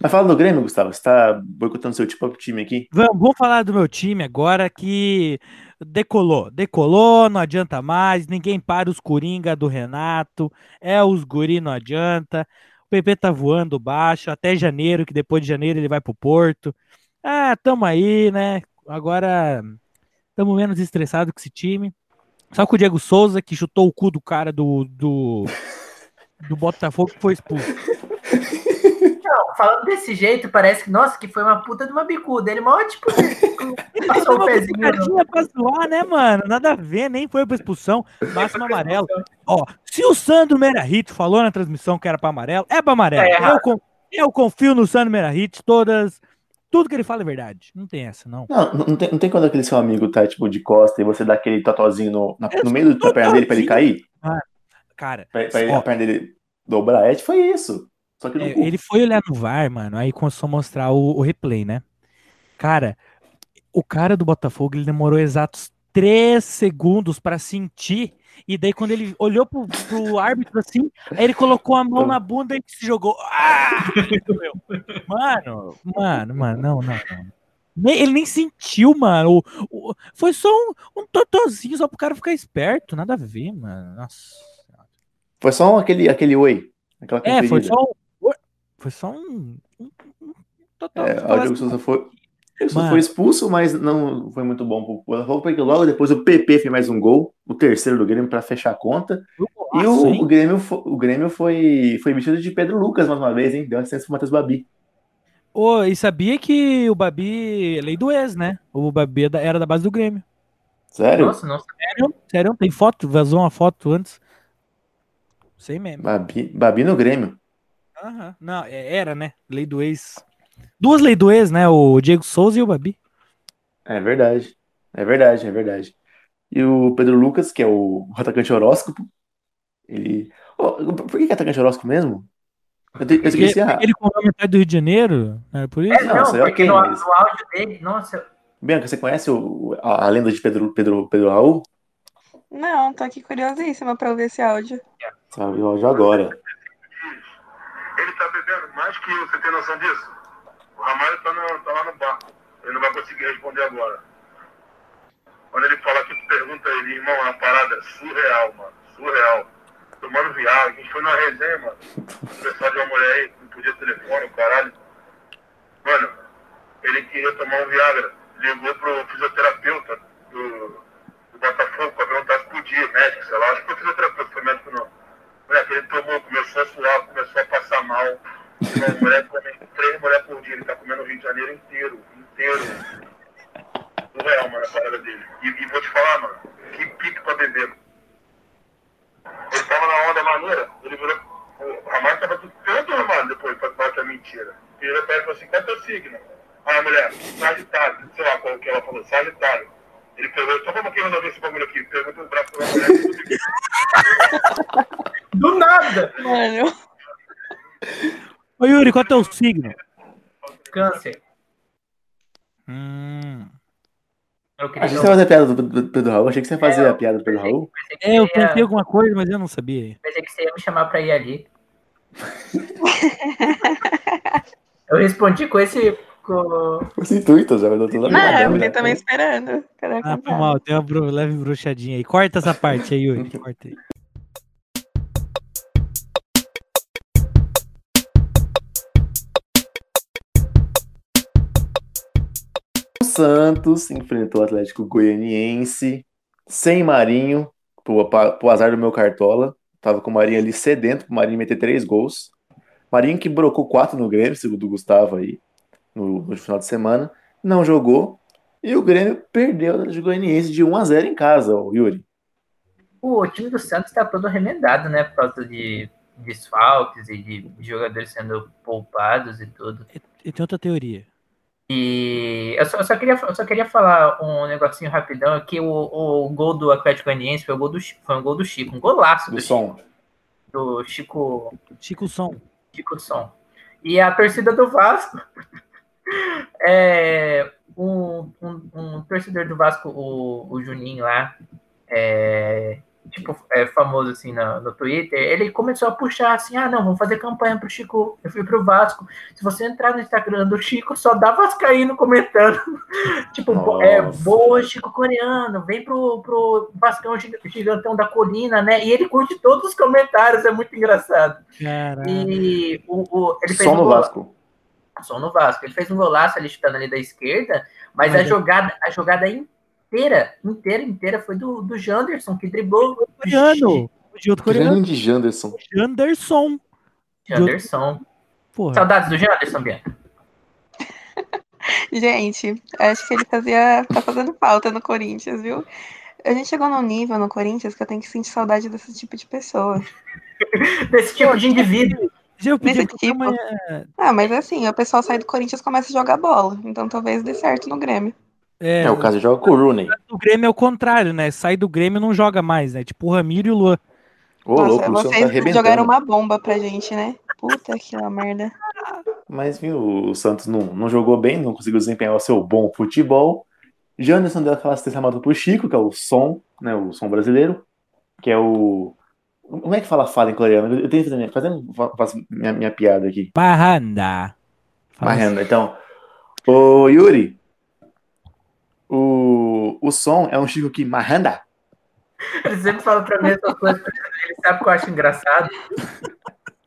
Mas fala do Grêmio, Gustavo. Você tá boicotando seu tipo time aqui? Vamos, vamos falar do meu time agora que decolou. Decolou, não adianta mais. Ninguém para os Coringa do Renato. É os guri, não adianta. O PP tá voando baixo até janeiro, que depois de janeiro ele vai pro Porto. Ah, tamo aí, né? Agora tamo menos estressado com esse time. Só com o Diego Souza, que chutou o cu do cara do, do, [laughs] do Botafogo, que foi expulso. Falando desse jeito, parece que, nossa, que foi uma puta de uma bicuda. Ele mó, tipo, [laughs] passou o pezinho. pra zoar, né, mano? Nada a ver, nem foi pra expulsão. Máximo amarelo. Ó, se o Sandro Merahit falou na transmissão que era pra amarelo, é pra amarelo. Errado. eu, con- eu confio no Sandro Merahit, todas. Tudo que ele fala é verdade. Não tem essa, não. Não, não tem, não tem quando aquele seu amigo tá, tipo, de costa e você dá aquele totozinho no, na- no meio da perna dele pra ele cair? Cara, Pra, pra ele- ó, a perna dele dobrar? É, foi isso. Só que no é, ele foi olhar no VAR, mano, aí começou a mostrar o, o replay, né? Cara, o cara do Botafogo, ele demorou exatos três segundos pra sentir. E daí, quando ele olhou pro, pro árbitro assim, aí ele colocou a mão na bunda e se jogou. Ah! Mano, mano, mano, não, não, não. Ele nem sentiu, mano. O- o- foi só um, um totozinho, só pro cara ficar esperto. Nada a ver, mano. Nossa. Foi só um- aquele, aquele oi. É, foi só um. Foi só um. um, um totó. É, o Diego Souza foi, foi expulso, mas não foi muito bom pro Botafogo, porque logo depois o PP fez mais um gol, o terceiro do Grêmio pra fechar a conta. um E o, o Grêmio, o Grêmio foi, foi vestido de Pedro Lucas mais uma vez, hein? Deu assistência pro Matheus Babi. Ô, e sabia que o Babi é lei do ex, né? O Babi é era da base do Grêmio. Sério? Nossa, nossa. Sério? Sério? Tem foto? Vazou uma foto antes. Sei mesmo. Babi, Babi no Grêmio. Aham. Não, é- era, né? Lei do ex. Duas leis do ex, né? O Diego Souza e o Babi. É verdade. É verdade, é verdade. E o Pedro Lucas, que é o atacante horóscopo, ele. Ô, por que é atacante horóscopo mesmo? Eu, te- eu Porque esqueci a. ele comprou metade do Rio de Janeiro. Era por isso? É, Não, não, é porque no, no áudio dele, nossa, Bianca, você conhece o, a, a lenda de Pedro, Pedro, Pedro Raul? Não, tô aqui curiosíssima pra ouvir esse áudio. Sabe, o áudio agora. Ele tá bebendo mais que eu, você tem noção disso? O Ramalho tá, no- tá lá no bar. Ele não vai conseguir responder agora. Quando ele fala que tu pergunta ele, irmão, é uma parada surreal, mano. Surreal. Tomando viagem, a gente foi numa resenha, mano. O pessoal de uma mulher aí, não podia telefone, caralho. Mano, ele queria tomar um Viagra. Ligou pro fisioterapeuta do, do Botafogo pra perguntar se podia, médico, sei lá. Acho que foi fisioterapeuta, foi médico não. Moleque, ele tomou, começou a suar, começou a passar mal. Uma [laughs] mulher come três mulheres por dia, ele tá comendo o Rio de Janeiro inteiro, inteiro. Surreal, mano, a parada dele. E, e vou te falar, mano, que pique pra beber. Ele tava na onda maneira, ele virou. O Ramalho tava tudo tanto, Ramalho, depois, pra falar que é mentira. Ele virou pra ele e falou assim: qual é teu signo? Ah, mulher, Sagitário, sei lá qual que ela falou, Sagitário. Ele pegou, só vamos aqui resolver esse bagulho aqui. Pergunta o braço da mulher. do nada. Mano, Ô Yuri, qual é o teu signo? Câncer. Hum. Eu queria Achei que você ia fazer a piada do, do Pedro Raul. Achei que você ia fazer É, a piada do Pedro Raul. pensei que, É, eu tentei alguma coisa, mas eu não sabia. pensei que você ia me chamar pra ir ali. [laughs] Eu respondi com esse, ficou. Os intuitos, já mandou tudo Não, é, na porque também esperando. Cadê a Ah, foi mal, tem uma bru- leve bruxadinha aí. Corta essa parte aí, Yuri. [laughs] Corta aí. O Santos enfrentou o Atlético Goianiense sem Marinho, pro, pro azar do meu cartola. Tava com o Marinho ali sedento pro Marinho meter três gols. Marinho que brocou quatro no Grêmio, segundo o Gustavo aí, no, no final de semana. Não jogou. E o Grêmio perdeu o Atlético Goianiense de 1 a 0 em casa, ô, Yuri. O time do Santos tá todo remendado, né? Por causa de desfalques e de jogadores sendo poupados e tudo. E tem outra teoria. E eu só, eu só queria, eu só queria falar um negocinho rapidão, que o, o gol do Atlético Goianiense foi, o gol do, Chi- foi um gol do Chico, um golaço do, Do Chico, som. do Chico, Chico Som. Chico Som. E a torcida do Vasco, é, um, um, um torcedor do Vasco, o, o Juninho lá, é, tipo, é famoso assim no, no Twitter, ele começou a puxar assim, ah não, vamos fazer campanha pro Chico, eu fui pro Vasco, se você entrar no Instagram do Chico, só dá Vascaíno comentando, [laughs] tipo, é, Nossa. boa Chico Coreano, vem pro, pro Vascão Giga- Gigantão da Colina, né, e ele curte todos os comentários, é muito engraçado. Caralho. E o, o- ele fez Só um no gol- Vasco. Só no Vasco. Ele fez um golaço ali chutando ali da esquerda, mas Mas a é- jogada, a jogada inteira, inteira, inteira foi do, do Janderson, que driblou o Coreano. De outro coreano. Grande Janderson. Janderson. Janderson. Porra. Saudades do Janderson, Bianca. [laughs] Gente, acho que ele fazia. tá fazendo falta no Corinthians, viu? A gente chegou num nível no Corinthians que eu tenho que sentir saudade desse tipo de pessoa. [laughs] Desse tipo de indivíduo. Já eu pedi tipo. amanhã. Ah, mas assim, o pessoal sai do Corinthians e começa a jogar bola. Então talvez dê certo no Grêmio. É, É, o caso joga com o Rooney. o Grêmio é o contrário, né? Sai do Grêmio e não joga mais, né? Tipo o Ramiro e o Luan. Ô, Nossa, louco, tá vocês arrebentando. jogaram uma bomba pra gente, né? Puta que lá merda. Mas, viu, o Santos não, não jogou bem, não conseguiu desempenhar o seu bom futebol. Janderson deu aquela assistência chamada pro Chico, que é o som, né, o som brasileiro, que é o... Como é que fala fala em coreano? Eu tenho que fazer minha, fazendo, faço minha, minha piada aqui. Parranda. Assim. Marrendo. Então, ô Yuri, o, o som é um Chico que marranda. Ele sempre fala pra mim essas coisas, ele sabe que eu acho engraçado.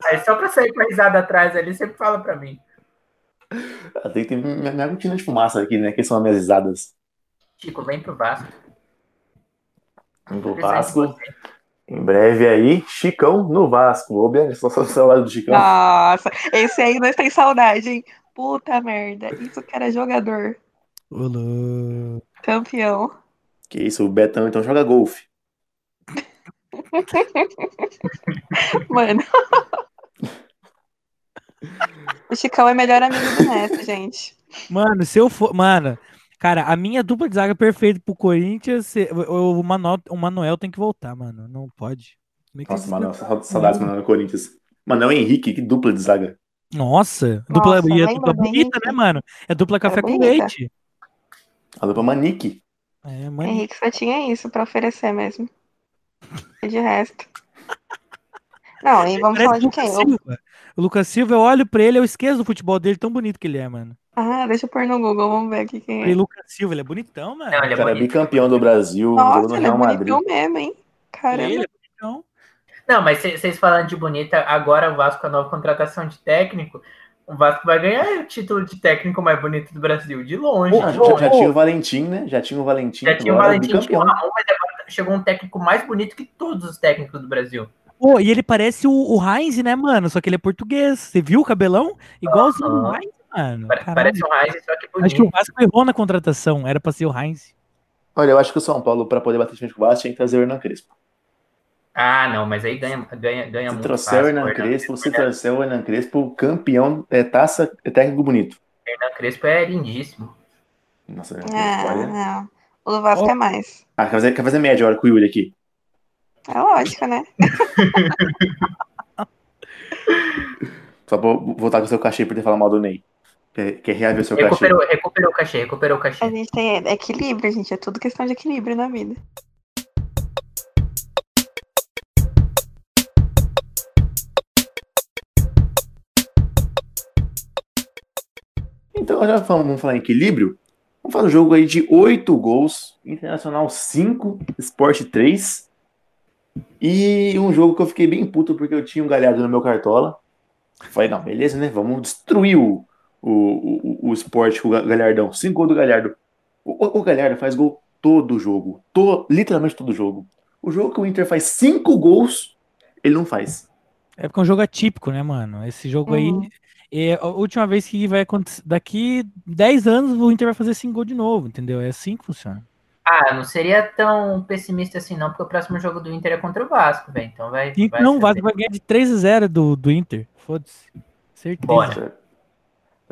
Aí só pra sair com a risada atrás ali, sempre fala pra mim. Ah, Tem que ter minha, minha cortina de fumaça aqui, né, que são as minhas risadas. Chico, vem pro Vasco. Do Vasco, em breve aí, Chicão no Vasco. Ô, Bianca, só só o celular do Chicão. Nossa, esse aí nós tem saudade, hein? Puta merda. Isso que era jogador. Ô, louco. Campeão. Que isso, o Betão então joga golfe. [laughs] Mano. [laughs] O Chicão é melhor amigo do Neto, gente. Mano, se eu for. Mano, cara, a minha dupla de zaga perfeita pro Corinthians, se- o, Manuel, o Manuel tem que voltar, mano. Não pode. Como é que Nossa, sa- saudades, mano, no Corinthians. Mano, Henrique, que dupla de zaga. Nossa, dupla, Nossa, e é lembra dupla do bonita, né, mano? É dupla café com bonita. leite. A dupla Manique. É. Henrique só tinha isso pra oferecer mesmo. E de resto. [laughs] Não, e vamos Parece falar de quem? Silva. O Lucas Silva, eu olho pra ele, eu esqueço do futebol dele, tão bonito que ele é, mano. Ah, deixa eu pôr no Google, vamos ver aqui quem E é. Lucas Silva, ele é bonitão, mano. Não, ele é cara é bonito. bicampeão do Brasil, jogou no Nossa, ele é Real Madrid. bonitão mesmo, hein? Caramba. Ele é bonitão. Não, mas vocês falando de bonita, agora o Vasco, a nova contratação de técnico, o Vasco vai ganhar o título de técnico mais bonito do Brasil, de longe. Pô, de já, longe. já tinha o Valentim, né? Já tinha o Valentim. Já tinha o é Valentim, tinha o bicampeão. Ramon, mas agora chegou um técnico mais bonito que todos os técnicos do Brasil. Pô, e ele parece o, o Heinz, né, mano? Só que ele é português. Você viu o cabelão? Igualzinho o Aham. Heinz, mano. Caralho. Parece um Heinz, só que Acho que o bonito. Vasco errou na contratação. Era pra ser o Heinz. Olha, eu acho que o São Paulo, pra poder bater de frente com o Vasco, tinha que trazer o Hernan Crespo. Ah, não, mas aí ganha, ganha, ganha Se muito trouxer o fácil, o Hernan Crespo, se Crespo, trouxer o Hernan Crespo, campeão, é taça, é técnico bonito. Hernan Crespo é lindíssimo. Nossa, o Hernan Crespo, olha. não. O Vasco Ó. é mais. Ah, quer fazer, quer fazer média agora com o Yuri aqui. É lógico, né? [laughs] Só pra voltar com o seu cachê por ter falado mal do Ney. Quer, quer reaver o seu cachê. Recuperou, recuperou o cachê, recuperou o cachê. A gente tem equilíbrio, gente. É tudo questão de equilíbrio na vida. Então, já vamos falar em equilíbrio. Vamos fazer um jogo aí de 8 gols, Internacional 5, Sport 3. E um jogo que eu fiquei bem puto porque eu tinha um galhardo no meu cartola. Falei, não, beleza, né? Vamos destruir o, o, o, o Sport com o Galhardão. 5 gols do Galhardo. O, o Galhardo faz gol todo jogo. To, literalmente todo jogo. O jogo que o Inter faz 5 gols, ele não faz. É porque é um jogo atípico, né, mano? Esse jogo Uhum. aí. É a última vez que vai acontecer. Daqui 10 anos o Inter vai fazer 5 gols de novo, entendeu? É assim que funciona. Ah, não seria tão pessimista assim, não, porque o próximo jogo do Inter é contra o Vasco, velho. Então vai. E vai não, o Vasco vai ganhar de 3 a 0 do, do Inter. Foda-se. Certeza. Bora.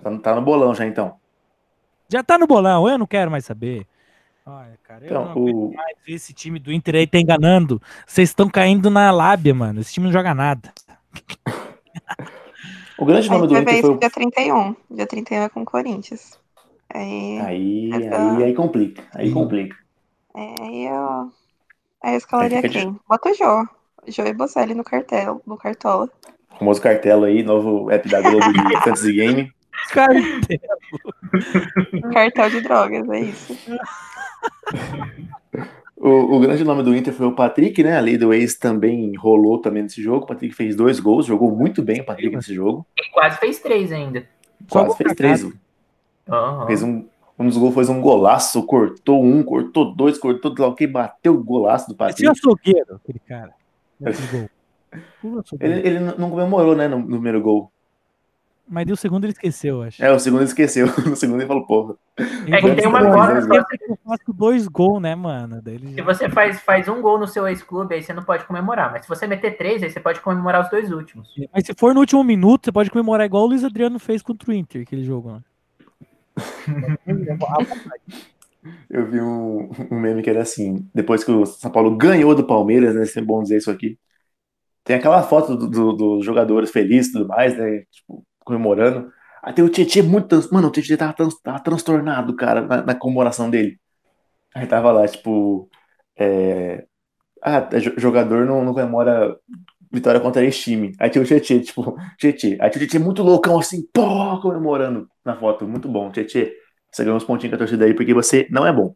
Tá, tá no bolão já, então. Já tá no bolão, eu não quero mais saber. Olha, cara, eu Então, não aguento o- mais ver esse time do Inter aí tá enganando. Vocês estão caindo na lábia, mano. Esse time não joga nada. [laughs] O grande nome do Inter foi dia 31. Dia 31 é com o Corinthians. Aí, Aí, Essa- aí, aí complica. Aí Sim. complica. é, aí eu, aí eu escalaria Aí quem? Bota o Jô. Jô e Bocelli no cartel, no cartola. O famoso cartelo aí, novo app da Globo de [laughs] Fantasy Game. Cara, Cartel de drogas, é isso. [laughs] O, o grande nome do Inter foi o Patrick, né? A lei do ex também rolou também nesse jogo. O Patrick fez dois gols, jogou muito bem o Patrick nesse jogo. Ele quase fez três ainda. Quase fez três. Aham. Fez um, um dos gols foi um golaço, cortou um, cortou dois, cortou lá o que bateu o golaço do esse é o Patrick. açougueiro, aquele cara. [laughs] Açougueiro. Ele, ele não comemorou, né, no, no primeiro gol. Mas deu o segundo ele esqueceu, eu acho. É, o segundo ele esqueceu. [laughs] No segundo ele falou, porra. É que tem uma "Pô, cota, eu faço- você- Eu faço dois gols, né, mano? Ele Se você faz, faz um gol no seu ex-clube, aí você não pode comemorar. Mas se você meter três, aí você pode comemorar os dois últimos. Mas se for no último minuto, você pode comemorar igual o Luiz Adriano fez contra o Inter, aquele jogo lá. [laughs] Eu vi um, um meme que era assim, depois que o São Paulo ganhou do Palmeiras, né? Se é bom dizer isso aqui. Tem aquela foto dos do, dos jogadores felizes e tudo mais, né? Tipo, comemorando. Aí tem o Tietchan muito. trans- Mano, o Tietchan tava, trans- tava transtornado, cara, na, na comemoração dele. Aí tava lá, tipo. é, Ah, é jo- jogador não, não comemora vitória contra esse time. Aí tinha o Tietchan, tipo, [laughs] Tietchan. Aí tinha o Tietchan muito loucão, assim, pô, comemorando na foto. Muito bom, Tietchan. Você ganhou uns pontinhos com a torcida aí porque você não é bom.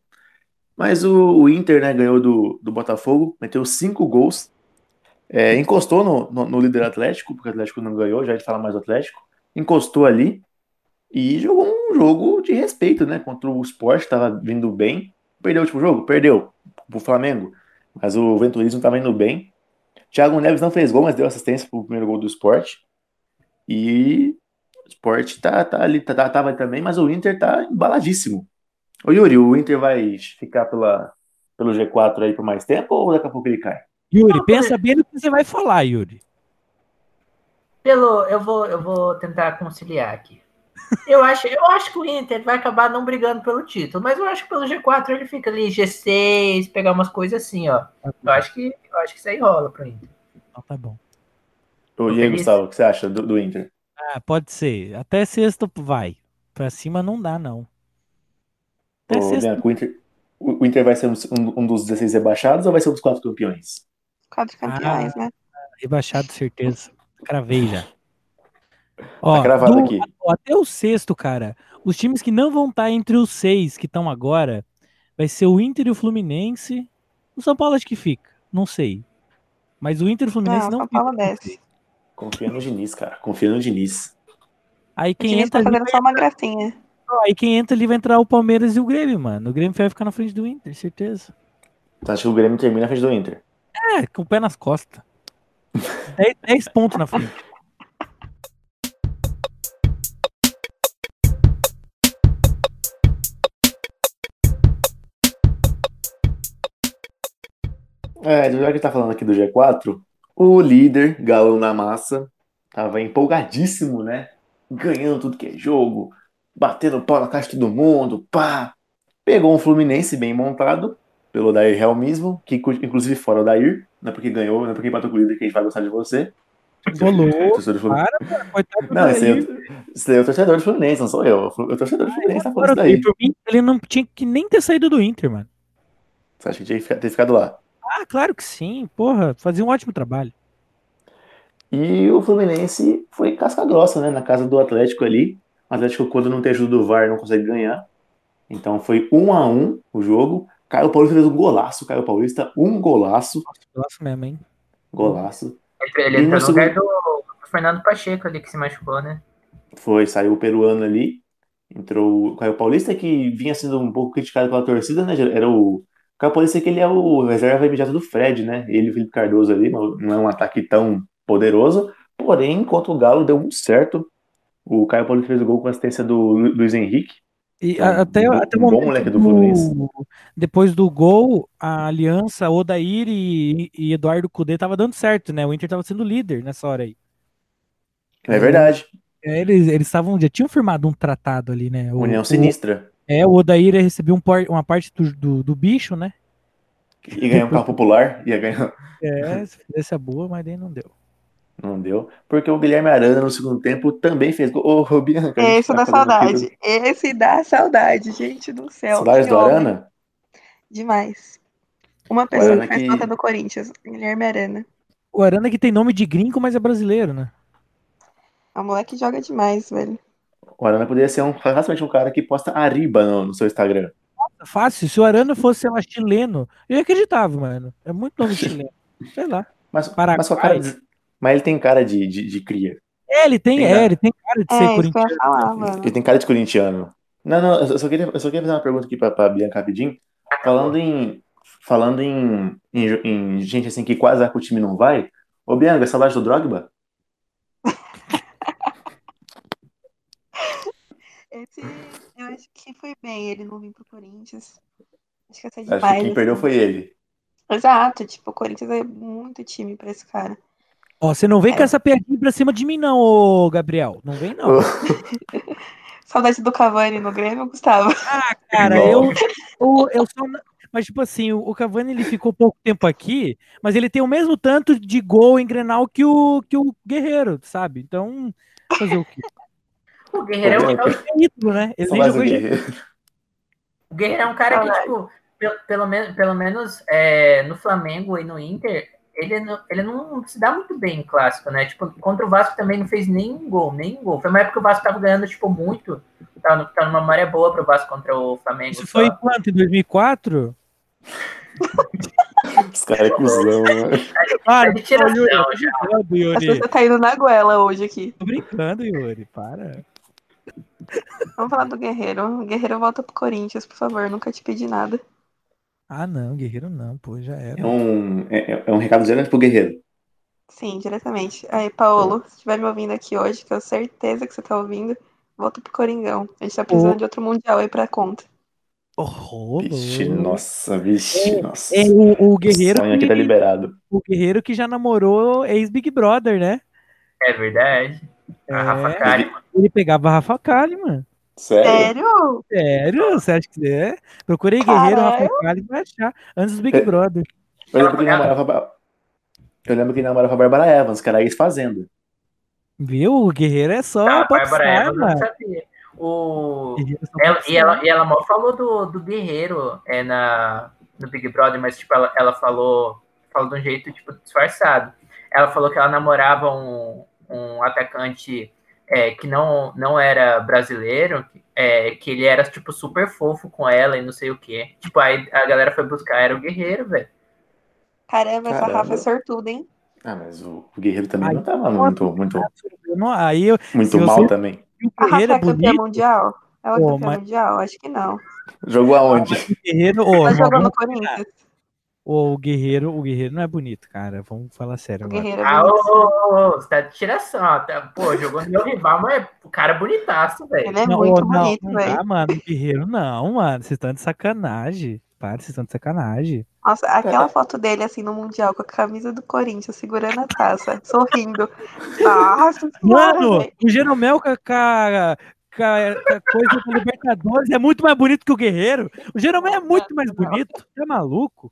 Mas o, o Inter, né, ganhou do, do Botafogo, meteu cinco gols. É, encostou no, no, no líder Atlético, porque o Atlético não ganhou, já a gente fala mais do Atlético. Encostou ali e jogou um jogo de respeito, né? Contra o Sport, tava vindo bem. Perdeu o último jogo? Perdeu pro Flamengo. Mas o Venturismo tava indo bem. Thiago Neves não fez gol, mas deu assistência pro primeiro gol do Sport. E o Sport tá, tá ali, tá, tá- tava ali também, mas o Inter tá embaladíssimo. Ô Yuri, o Inter vai ficar pela, pelo G4 aí por mais tempo ou daqui a pouco ele cai? Yuri, pensa bem no que você vai falar, Yuri. Pelo, eu vou, eu vou tentar conciliar aqui. Eu acho, eu acho que o Inter vai acabar não brigando pelo título, mas eu acho que pelo G4 ele fica ali G6, pegar umas coisas assim, ó. Eu acho que, eu acho que isso aí rola pro Inter. Então tá bom. Ô, e aí. Gustavo, o que você acha do, do Inter? Ah, pode ser. Até sexta vai. Pra cima não dá, não. Até Ô. Bianca, o Inter, o Inter vai ser um, um dos 16 rebaixados ou vai ser um dos quatro campeões? Quatro Ah. campeões, né? Rebaixado, certeza. Cravei já. Ó, Tá cravado do- aqui. até o sexto, cara. Os times que não vão estar entre os seis que estão agora vai ser o Inter e o Fluminense. O São Paulo acho que fica. Não sei. Mas o Inter e o Fluminense Não, não, São Paulo os desce. Confia no Diniz, cara. Confia no Diniz. Aí O quem time entra tá ali fazendo só uma gracinha. Aí quem entra ali vai entrar o Palmeiras e o Grêmio, mano. O Grêmio vai ficar na frente do Inter, certeza. Então acho que o Grêmio termina na frente do Inter. É, com o pé nas costas. [laughs] 10, pontos na frente. É, já que a gente tá falando aqui do G4, o líder, Galão na Massa, tava empolgadíssimo, né? Ganhando tudo que é jogo, batendo pau na caixa de todo mundo, pá. Pegou um Fluminense bem montado, pelo Dair Real mesmo, que inclu- inclusive fora o Dair, não é porque ganhou, não é porque empatou com o líder que a gente vai gostar de você. Do Fluminense. Para. Coitado Não, esse é- esse é o torcedor do Fluminense, não sou eu. O torcedor do Fluminense tá falando isso daí. mim, ele não tinha que nem ter saído do Inter, mano. Você acha que tinha que ter ficado lá? Ah, claro que sim. Porra, fazia um ótimo trabalho. E o Fluminense foi casca grossa, né? Na casa do Atlético ali. O Atlético, quando não tem ajuda do VAR, não consegue ganhar. Então foi um a um o jogo. Caio Paulista fez um golaço, Caio Paulista, um golaço. Nossa mesmo, hein? Golaço. Ele E no entrou no lugar segundo- do Fernando Pacheco ali que se machucou, né? Foi, saiu o peruano ali. Entrou o Caio Paulista, que vinha sendo um pouco criticado pela torcida, né? Era o. O Caio Paulista que ele é o reserva imediato do Fred, né? Ele e o Felipe Cardoso ali, não é um ataque tão poderoso. Porém, contra o Galo deu muito certo. O Caio Paulista fez o gol com assistência do Lu- Luiz Henrique. E um a- até, bom- até o um bom momento moleque do depois do gol, a aliança Odair e, e Eduardo Cudê tava dando certo, né? O Inter tava sendo líder nessa hora aí. É verdade. É, Eles eles estavam já tinham firmado um tratado ali, né? O, União sinistra. É, o Odair recebeu um por- uma parte do, do, do bicho, né? E ganhar um carro popular. Ia ganhar. É, se fizesse a boa, mas daí não deu. Não deu. Porque o Guilherme Arana no segundo tempo também fez gol. Ô, ô, Bianca, Esse tá dá saudade. Esse dá saudade, gente do céu. Saudades que do homem. Arana? Demais. Uma pessoa Arana que faz que- falta do Corinthians, Guilherme Arana. O Arana que tem nome de gringo, mas é brasileiro, né? A moleque joga demais, velho. O Arana poderia ser um, facilmente um cara que posta Ariba no, no seu Instagram. Fácil. Se o Arana fosse, sei lá, chileno, eu acreditava, mano. É muito nome [laughs] chileno. Sei lá. Mas, Paraguai. mas, com a cara de- mas ele tem cara de, de, de cria. É, ele tem, Tem, é, ele tem cara de ser É, eu corintiano. Ele tem cara de corintiano. Não, não, eu só queria, eu só queria fazer uma pergunta aqui pra, pra Bianca rapidinho. Falando em. Falando em, em, em gente assim que quase que o time não vai. Ô, Bianca, saudade do Drogba? Esse, eu acho que foi bem ele não vir pro Corinthians. Acho que ia ser Acho que demais. quem perdeu assim. foi ele. Exato, tipo, o Corinthians é muito time pra esse cara. Ó, você não vem É. com essa piadinha pra cima de mim, não, ô Gabriel. Não vem, não. [laughs] Saudade do Cavani no Grêmio, Gustavo. Ah, cara, eu, eu, eu só. Mas, tipo assim, o o Cavani ele ficou pouco tempo aqui, mas ele tem o mesmo tanto de gol em Grenal que o, que o Guerreiro, sabe? Então, fazer o quê? O Guerreiro é, um- é um- É ídolo, né? Ele nem jogou o Guerreiro é um cara que, tipo, pelo, pelo, menos, pelo menos é, no Flamengo e no Inter, ele não, ele não se dá muito bem em clássico, né? Tipo, contra o Vasco também não fez nenhum gol, nenhum gol. Foi uma época que o Vasco tava ganhando, tipo, muito. Tá, no- tá numa maré boa pro Vasco contra o Flamengo. Isso só. foi quanto? Em 2004? [laughs] Os caras é cuzão, mano. Para, de tiração, Yuri, As Yuri. pessoas tá indo na goela hoje aqui. Tô brincando, Yuri. Para. Vamos falar do Guerreiro. O Guerreiro volta pro Corinthians, por favor. Nunca te pedi nada. Ah, não, Guerreiro não, pô, já era. É um, é, é um recado direto pro Guerreiro. Sim, diretamente. Aí, Paulo, se estiver me ouvindo aqui hoje, que eu tenho certeza que você tá ouvindo, volta pro Coringão. A gente tá precisando Ô. de outro Mundial aí pra conta. Oh, Vixe, nossa, vixe, nossa. É, o, o Guerreiro Sonho aqui tá que, liberado. o Guerreiro que já namorou ex-Big Brother, né? É verdade. A Rafa É. Kalimann. Ele pegava a Rafa Kalimann. Sério? Sério? Sério? Você acha que é? Procurei Guerreiro Rafa. Kalimann vai achar. Antes do Big É. Brother. Eu lembro que ele namorava. Eu lembro que ele namorava a Bárbara Evans, que era ex-fazenda. Viu? O Guerreiro é só Ah, a Bárbara Evans eu não sabia. O... Guerreiro é só Ela, e, ela, e ela mal falou do, do Guerreiro é, na, no Big Brother, mas tipo, ela, ela falou, falou de um jeito tipo, disfarçado. Ela falou que ela namorava um, um atacante é, que não, não era brasileiro, é, que ele era tipo super fofo com ela e não sei o quê. Tipo, aí a galera foi buscar, era o Guerreiro, velho. Caramba, essa. Rafa é sortuda, hein? Ah, mas o, o Guerreiro também Ai, não tava muito, muito, Eu não- Aí eu, muito mal você- também. o A Rafa Guerreiro é é campeã bonito. mundial? Ela é Pô, campeã mas- mundial? Acho que não. Jogou aonde? Guerreiro, mas jogou no Corinthians. O Guerreiro, o Guerreiro não é bonito, cara. Vamos falar sério O agora. Guerreiro é Ah, ô, bonito. ô, ô, ô, você tá de tiração. ó, Tá, pô, jogou no meu rival, mas o cara é bonitaço, velho. Ele é Não, muito ô, bonito, não, velho. Não dá, mano. O Guerreiro não, mano. Vocês estão de sacanagem. Para, vocês estão de sacanagem. Nossa, aquela foto dele assim no Mundial com a camisa do Corinthians segurando a taça, [laughs] sorrindo. Nossa Mano, velho. o Jeromel com a, coisa da Libertadores é muito mais bonito que o Guerreiro. O Jeromel é muito mais bonito. Você é maluco?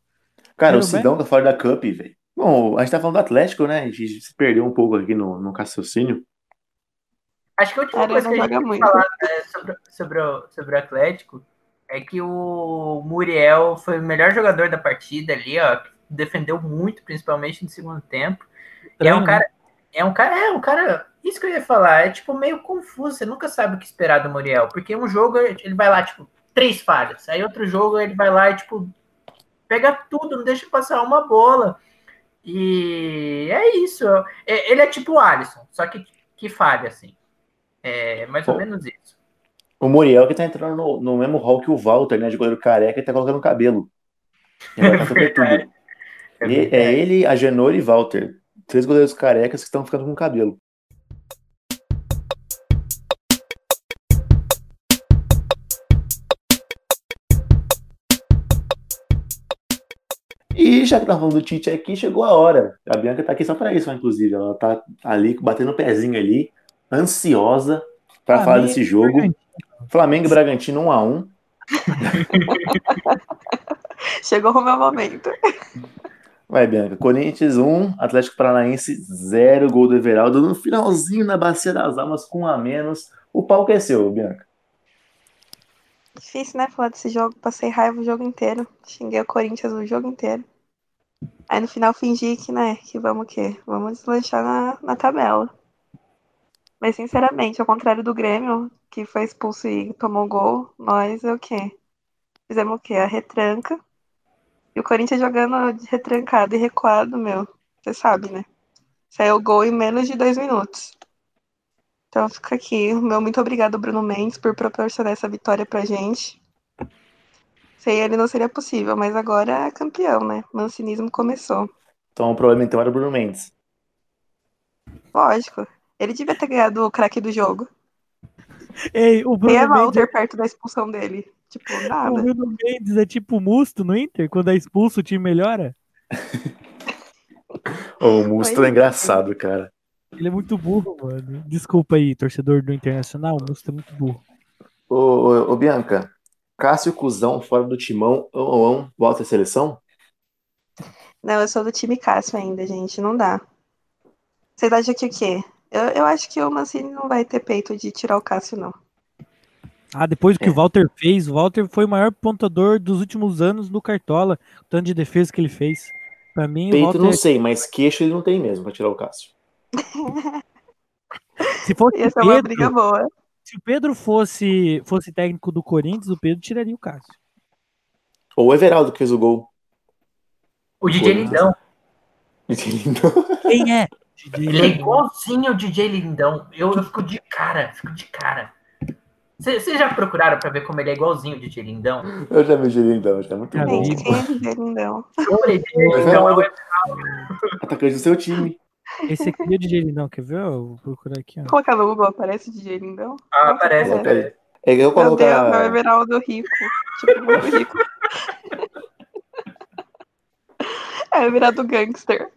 Cara, o Tudo bem? Sidão tá fora da Cup, velho. Bom, a gente tá falando do Atlético, né? A gente se perdeu um pouco aqui no, no raciocínio. Acho que a última Cara, coisa que a gente falar né, sobre, sobre, o, sobre o Atlético é que o Muriel foi o melhor jogador da partida ali, ó. Defendeu muito, principalmente no segundo tempo. E é um cara, é um cara, é um cara Isso que eu ia falar, é tipo meio confuso, você nunca sabe o que esperar do Muriel, porque um jogo ele vai lá, tipo, três falhas, aí outro jogo ele vai lá e, tipo, pega tudo, não deixa passar uma bola. E é isso. É, ele é tipo o Alisson, só que, que falha, assim. É mais ou Pô. menos isso. O Muriel que tá entrando no, no mesmo hall que o Walter, né? De goleiro careca e tá colocando cabelo. E tá super tudo. É verdade. é ele, a Genor e Walter. Três goleiros carecas que estão ficando com cabelo. Já que tá falando do Tite aqui, chegou a hora. A Bianca tá aqui só pra isso, inclusive. Ela tá ali batendo o pezinho ali, ansiosa pra falar desse jogo. Bragantino. Flamengo e Bragantino 1 a 1 [laughs] Chegou o meu momento. Vai, Bianca. Corinthians 1, Atlético Paranaense 0, gol do Everaldo no finalzinho na Bacia das Almas com um a menos. O palco é seu, Bianca. Difícil, né, falar desse jogo. Passei raiva o jogo inteiro. Xinguei o Corinthians o jogo inteiro. Aí no final fingi que, né, que vamos o quê? Vamos deslanchar na, na tabela. Mas sinceramente, ao contrário do Grêmio, que foi expulso e tomou gol, nós é o quê? Fizemos o quê? A retranca. E o Corinthians jogando retrancado e recuado, meu. Você sabe, né? Saiu o gol em menos de dois minutos. Então fica aqui meu muito obrigado, Bruno Mendes, por proporcionar essa vitória pra gente. Sem ele não seria possível, mas agora é campeão, né? Mancinismo começou. Então o problema então era o Bruno Mendes. Lógico. Ele devia ter ganhado o craque do jogo. Ei, o Quem é Bruno, Mendes, Walter perto da expulsão dele? Tipo, o nada. Bruno Mendes é tipo Musto no Inter, quando é expulso o time melhora. [laughs] O Musto é engraçado, cara. Ele é muito burro, mano. Desculpa aí, torcedor do Internacional, o Musto é muito burro. Ô, ô, ô, Bianca, Cássio Cusão fora do timão, ou ou, ou, volta à seleção? Não, eu sou do time Cássio ainda, gente. Não dá. Vocês acham que o quê? Eu, eu acho que o Mancini não vai ter peito de tirar o Cássio, não. Ah, depois do que É. o Walter fez, o Walter foi o maior pontador dos últimos anos no Cartola, o tanto de defesa que ele fez. Pra mim, Peito Walter, não sei, mas queixo ele não tem mesmo pra tirar o Cássio. [laughs] se fosse Ia ser uma briga boa. Se o Pedro fosse, fosse técnico do Corinthians, o Pedro tiraria o Cássio. Ou o Everaldo que fez o gol. O DJ Corinthians. [laughs] Lindão. Quem é? [laughs] Ele é igualzinho o DJ Lindão. Eu, eu fico de cara, fico de cara. Vocês já procuraram pra ver como ele é igualzinho o DJ Lindão? Eu já vi o Gelindão, já é muito bom. é DJ Lindão? Olha, DJ Lindão é o Atacante do seu time. Esse aqui é o DJ Lindão, quer ver? Eu vou procurar aqui, ó. Colocar no Google, aparece DJ Lindão? Ah, aparece. Coloca aí. É que eu Meu Deus, meu. Everaldo rico. Tipo, muito rico. [laughs] É o Everaldo gangster.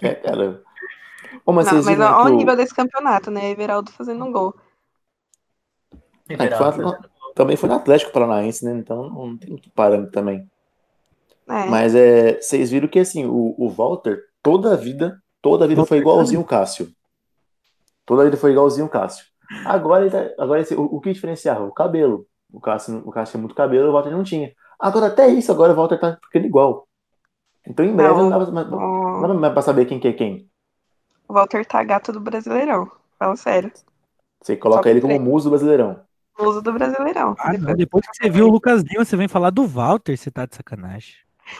É, cara. Ô, mas Não, mas olha o o- nível desse campeonato, né? Everaldo fazendo um gol. É, que foi no- também foi no Atlético Paranaense, né? Então não tem muito parâmetro também. É. Mas é, vocês viram que assim, o, o Walter, toda a vida, toda a vida foi igualzinho o Cássio. Toda a vida foi igualzinho o Cássio. Agora, ele tá- agora esse- o, o que diferenciava? O cabelo. O Cássio, o Cássio tinha muito cabelo, o Walter não tinha. Agora, até isso, agora o Walter tá ficando igual. Então, em breve, Não, não, dá, não pra saber quem que é quem. o Walter tá gato do Brasileirão. Fala sério. Você coloca ele como muso do Brasileirão. Uso do Brasileirão. Ah, não, Depois- depois que você viu o Lucas Lima, você vem falar do Walter, você tá de sacanagem.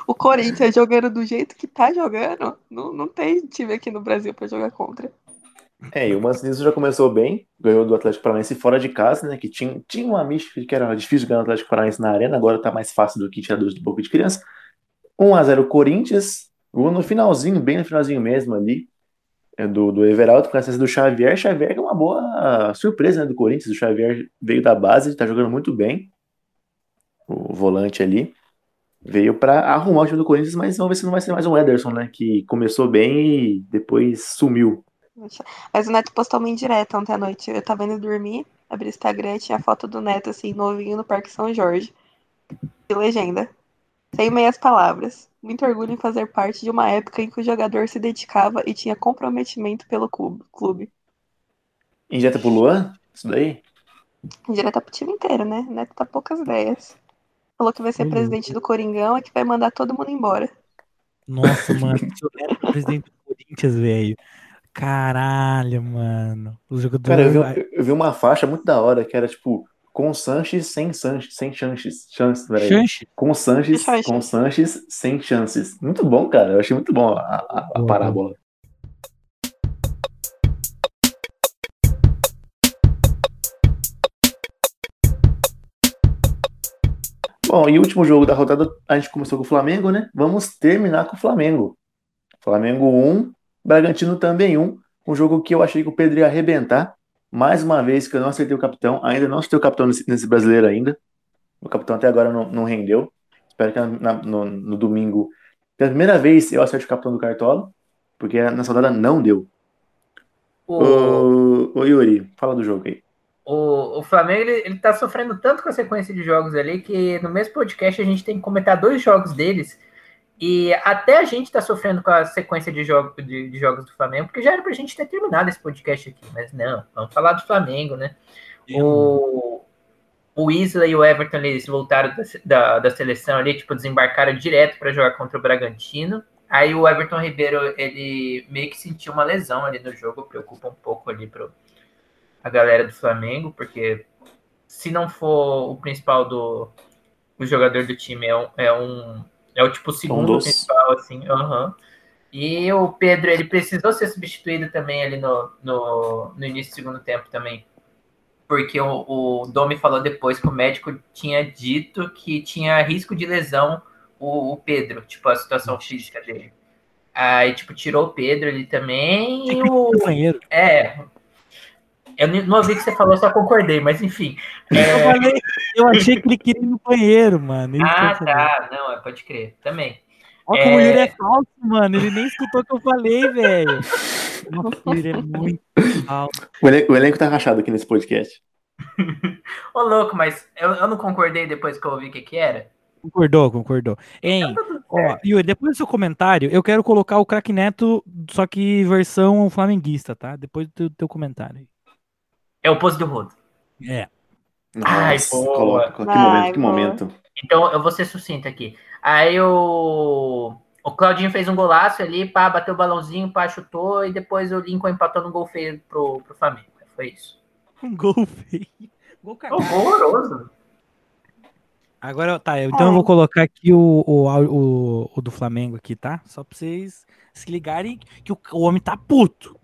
O Corinthians [laughs] jogando do jeito que tá jogando, não, não tem time aqui no Brasil pra jogar contra. É, e o Mancini já começou bem, ganhou do Atlético Paranaense fora de casa, né? Que tinha, tinha uma mística que era difícil ganhar o Atlético Paranaense na arena, agora tá mais fácil do que tiradores do boca de criança. 1x0 Corinthians, no finalzinho, bem no finalzinho mesmo ali, é, do, do Everaldo, com a assistência do Xavier. Xavier é uma boa surpresa, né, do Corinthians. O Xavier veio da base, tá jogando muito bem, o volante ali. Veio pra arrumar o time do Corinthians, mas vamos ver se não vai ser mais um Ederson, né? Que começou bem e depois sumiu. Mas o Neto postou uma indireta ontem à noite. Eu tava indo dormir, abri o Instagram e tinha foto do Neto, assim, novinho no Parque São Jorge. E legenda. Sem meias palavras. Muito orgulho em fazer parte de uma época em que o jogador se dedicava e tinha comprometimento pelo clube. Injeta pro Luan? Isso daí? Indireta pro time inteiro, né? O Neto tá poucas ideias. Falou que vai ser presidente do Coringão e que vai mandar todo mundo embora. Nossa, [laughs] mano, se presidente do Corinthians, velho. Caralho, mano. O jogador. Cara, eu vi, eu vi uma faixa muito da hora que era tipo com Sanches sem Sanches, sem chances, chances. Chanche? Com Sanches, com Sanches sem chances. Muito bom, cara. Eu achei muito bom a, a- a parábola. Bom, e o último jogo da rodada, a gente começou com o Flamengo, né? Vamos terminar com o Flamengo. Flamengo 1, Bragantino também 1. Um jogo que eu achei que o Pedro ia arrebentar. Mais uma vez que eu não acertei o capitão. Ainda não acertei o capitão nesse, nesse brasileiro ainda. O capitão até agora não, não rendeu. Espero que na- no, no domingo, pela primeira vez, eu acerte o capitão do Cartola. Porque nessa rodada não deu. O, Ô, ô Yuri, fala do jogo aí. O, o Flamengo ele, ele tá sofrendo tanto com a sequência de jogos ali que no mesmo podcast a gente tem que comentar dois jogos deles. E até a gente tá sofrendo com a sequência de, jogo, de, de jogos do Flamengo, porque já era pra gente ter terminado esse podcast aqui, mas não, vamos falar do Flamengo, né? O, o Isla e o Everton eles voltaram da, da, da seleção ali, tipo, desembarcaram direto para jogar contra o Bragantino. Aí o Everton Ribeiro, ele meio que sentiu uma lesão ali no jogo, preocupa um pouco ali pro, a galera do Flamengo, porque se não for o principal do o jogador do time, é um, é um é o tipo segundo dos. principal, assim, aham. E o Pedro, ele precisou ser substituído também ali no, no, no início do segundo tempo também. Porque o, o Domi falou depois que o médico tinha dito que tinha risco de lesão o, o Pedro, tipo, a situação física dele. Aí, tipo, tirou o Pedro ali também e o. É. Eu não ouvi o que você falou, só concordei, mas enfim. Eu, É, falei, eu achei que ele queria ir no banheiro, mano. Que ah, eu tá. Não, é, pode crer. Também. Olha como o É. Yuri é falso, mano. Ele nem escutou o que eu falei, velho. Nossa, o Yuri é muito falso. O elenco, o elenco tá rachado aqui nesse podcast. [laughs] Ô, louco, mas eu, eu não concordei depois que eu ouvi o que que era. Concordou, concordou. Hein, ó, Yuri, depois do seu comentário, eu quero colocar o Crack Neto, só que versão flamenguista, tá? Depois do teu, teu comentário. É o pose do Rodo. É. Ai, Nossa, boa. coloca. Que Vai, momento, que boa. momento. Então, eu vou ser sucinto aqui. Aí o, o Claudinho fez um golaço ali, pá, bateu o balãozinho, pá, chutou, e depois o Lincoln empatou no gol feio pro, pro Flamengo. Foi isso. Um gol feio. Gol cagado. Horroroso. Agora, tá, então eu vou colocar aqui o, o, o, o do Flamengo aqui, tá? Só pra vocês se ligarem que o, o homem tá puto.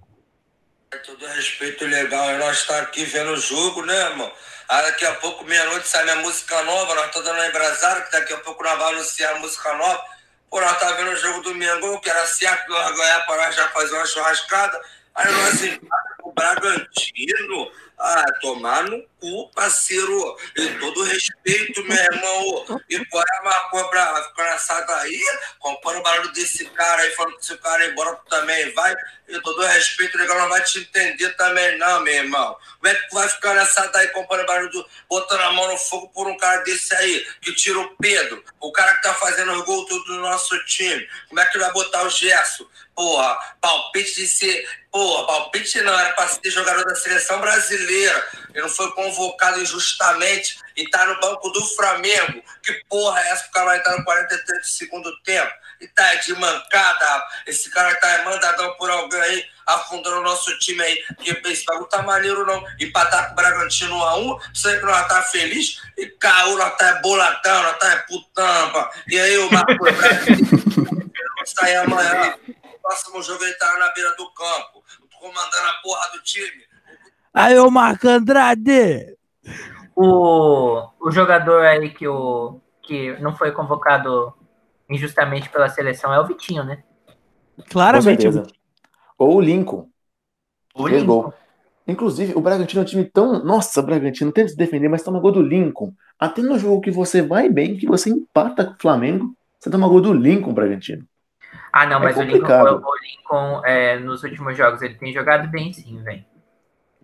Todo respeito legal, e nós tá aqui vendo o jogo, né, irmão? Aí daqui a pouco, meia-noite, sai minha música nova, nós tá dando embrasada, que daqui a pouco nós vamos anunciar a música nova. Pô, nós tá vendo o jogo do Mengão, que era certo que nós ganhar pra nós já fazer uma churrascada. Aí nós empata com o Bragantino. Ah, tomar no cu, parceiro. E todo respeito, meu irmão. E qual é a maconha pra ficar nessa daí? Compara o barulho desse cara aí, falando que se o cara ir embora, tu também vai. E todo respeito, legal, não vai te entender também, não, meu irmão. Como é que tu vai ficar nessa daí, comprando barulho do. botando a mão no fogo por um cara desse aí, que tira o Pedro, o cara que tá fazendo os gols do nosso time? Como é que vai botar o Gerson? Porra, palpite de ser. Porra, palpite não, era pra ser jogador da seleção brasileira. Ele não foi convocado injustamente e tá no banco do Flamengo. Que porra é essa o cara vai entrar no 43 do segundo tempo? E tá de mancada. Esse cara tá mandadão por alguém aí, afundando o nosso time aí. Que esse bagulho tá maneiro, não. Empatar com o Bragantino 1x1, você que nós tá feliz. E caô, nós tá é boladão, nós tá é putampa. E aí, o Marco Vamos sair amanhã. Próximo jogo ele tá na beira do campo, comandando a porra do time. Aí, ô Marco Andrade! O, o jogador aí que, o, que não foi convocado injustamente pela seleção é o Vitinho, né? Claramente. Ou o Lincoln. O Lincoln. gol. Inclusive, o Bragantino é um time tão. Nossa, Bragantino, tenta se defender, mas toma gol do Lincoln. Até no jogo que você vai bem, que você empata com o Flamengo, você toma gol do Lincoln, Bragantino. Ah, não, É mas o Lincoln, complicado. o Lincoln é, nos últimos jogos ele tem jogado bem sim, velho.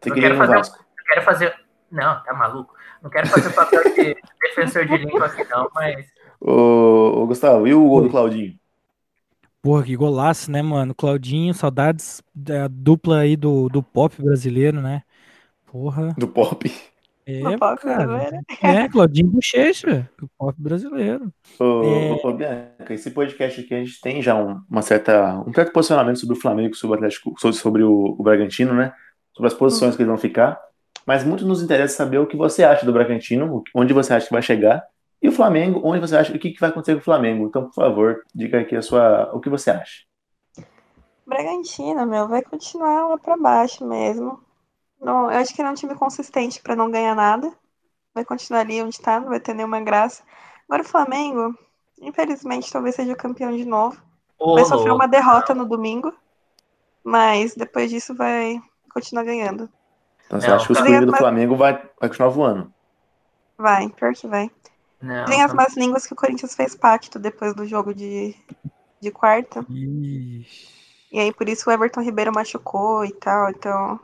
Você Não queria ir no um- Vasco. Não quero fazer. Não, tá maluco. Não quero fazer o papel de [laughs] defensor de Lincoln aqui, não, mas. Ô, ô, Gustavo, e o gol do Claudinho? Porra, que golaço, né, mano? Claudinho, saudades da dupla aí do, do pop brasileiro, né? Porra. Do Pop? É, No pop cara. brasileiro. É, Claudinho Bochecha, o pop brasileiro. Ô, É. ô, ô, Bianca, esse podcast aqui a gente tem já um, uma certa, um certo posicionamento sobre o Flamengo, sobre o Atlético, sobre, sobre o, o Bragantino, né? Sobre as posições que eles vão ficar. Mas muito nos interessa saber o que você acha do Bragantino, onde você acha que vai chegar, e o Flamengo, onde você acha o que, que vai acontecer com o Flamengo. Então, por favor, diga aqui a sua, o que você acha. Bragantino, meu, vai continuar lá pra baixo mesmo. Não, eu acho que ele é um time consistente pra não ganhar nada. Vai continuar ali onde tá, não vai ter nenhuma graça. Agora o Flamengo, infelizmente, talvez seja o campeão de novo. Ô, Vai sofrer uma derrota no domingo, mas depois disso vai continuar ganhando. Então, você Não, acha que o tá. Coringa do Mas- Flamengo vai, vai continuar voando? Vai, pior que vai. Não, Tem as tá- más línguas que o Corinthians fez pacto depois do jogo de, de quarta. Ixi. E aí por isso o Everton Ribeiro machucou e tal. Então,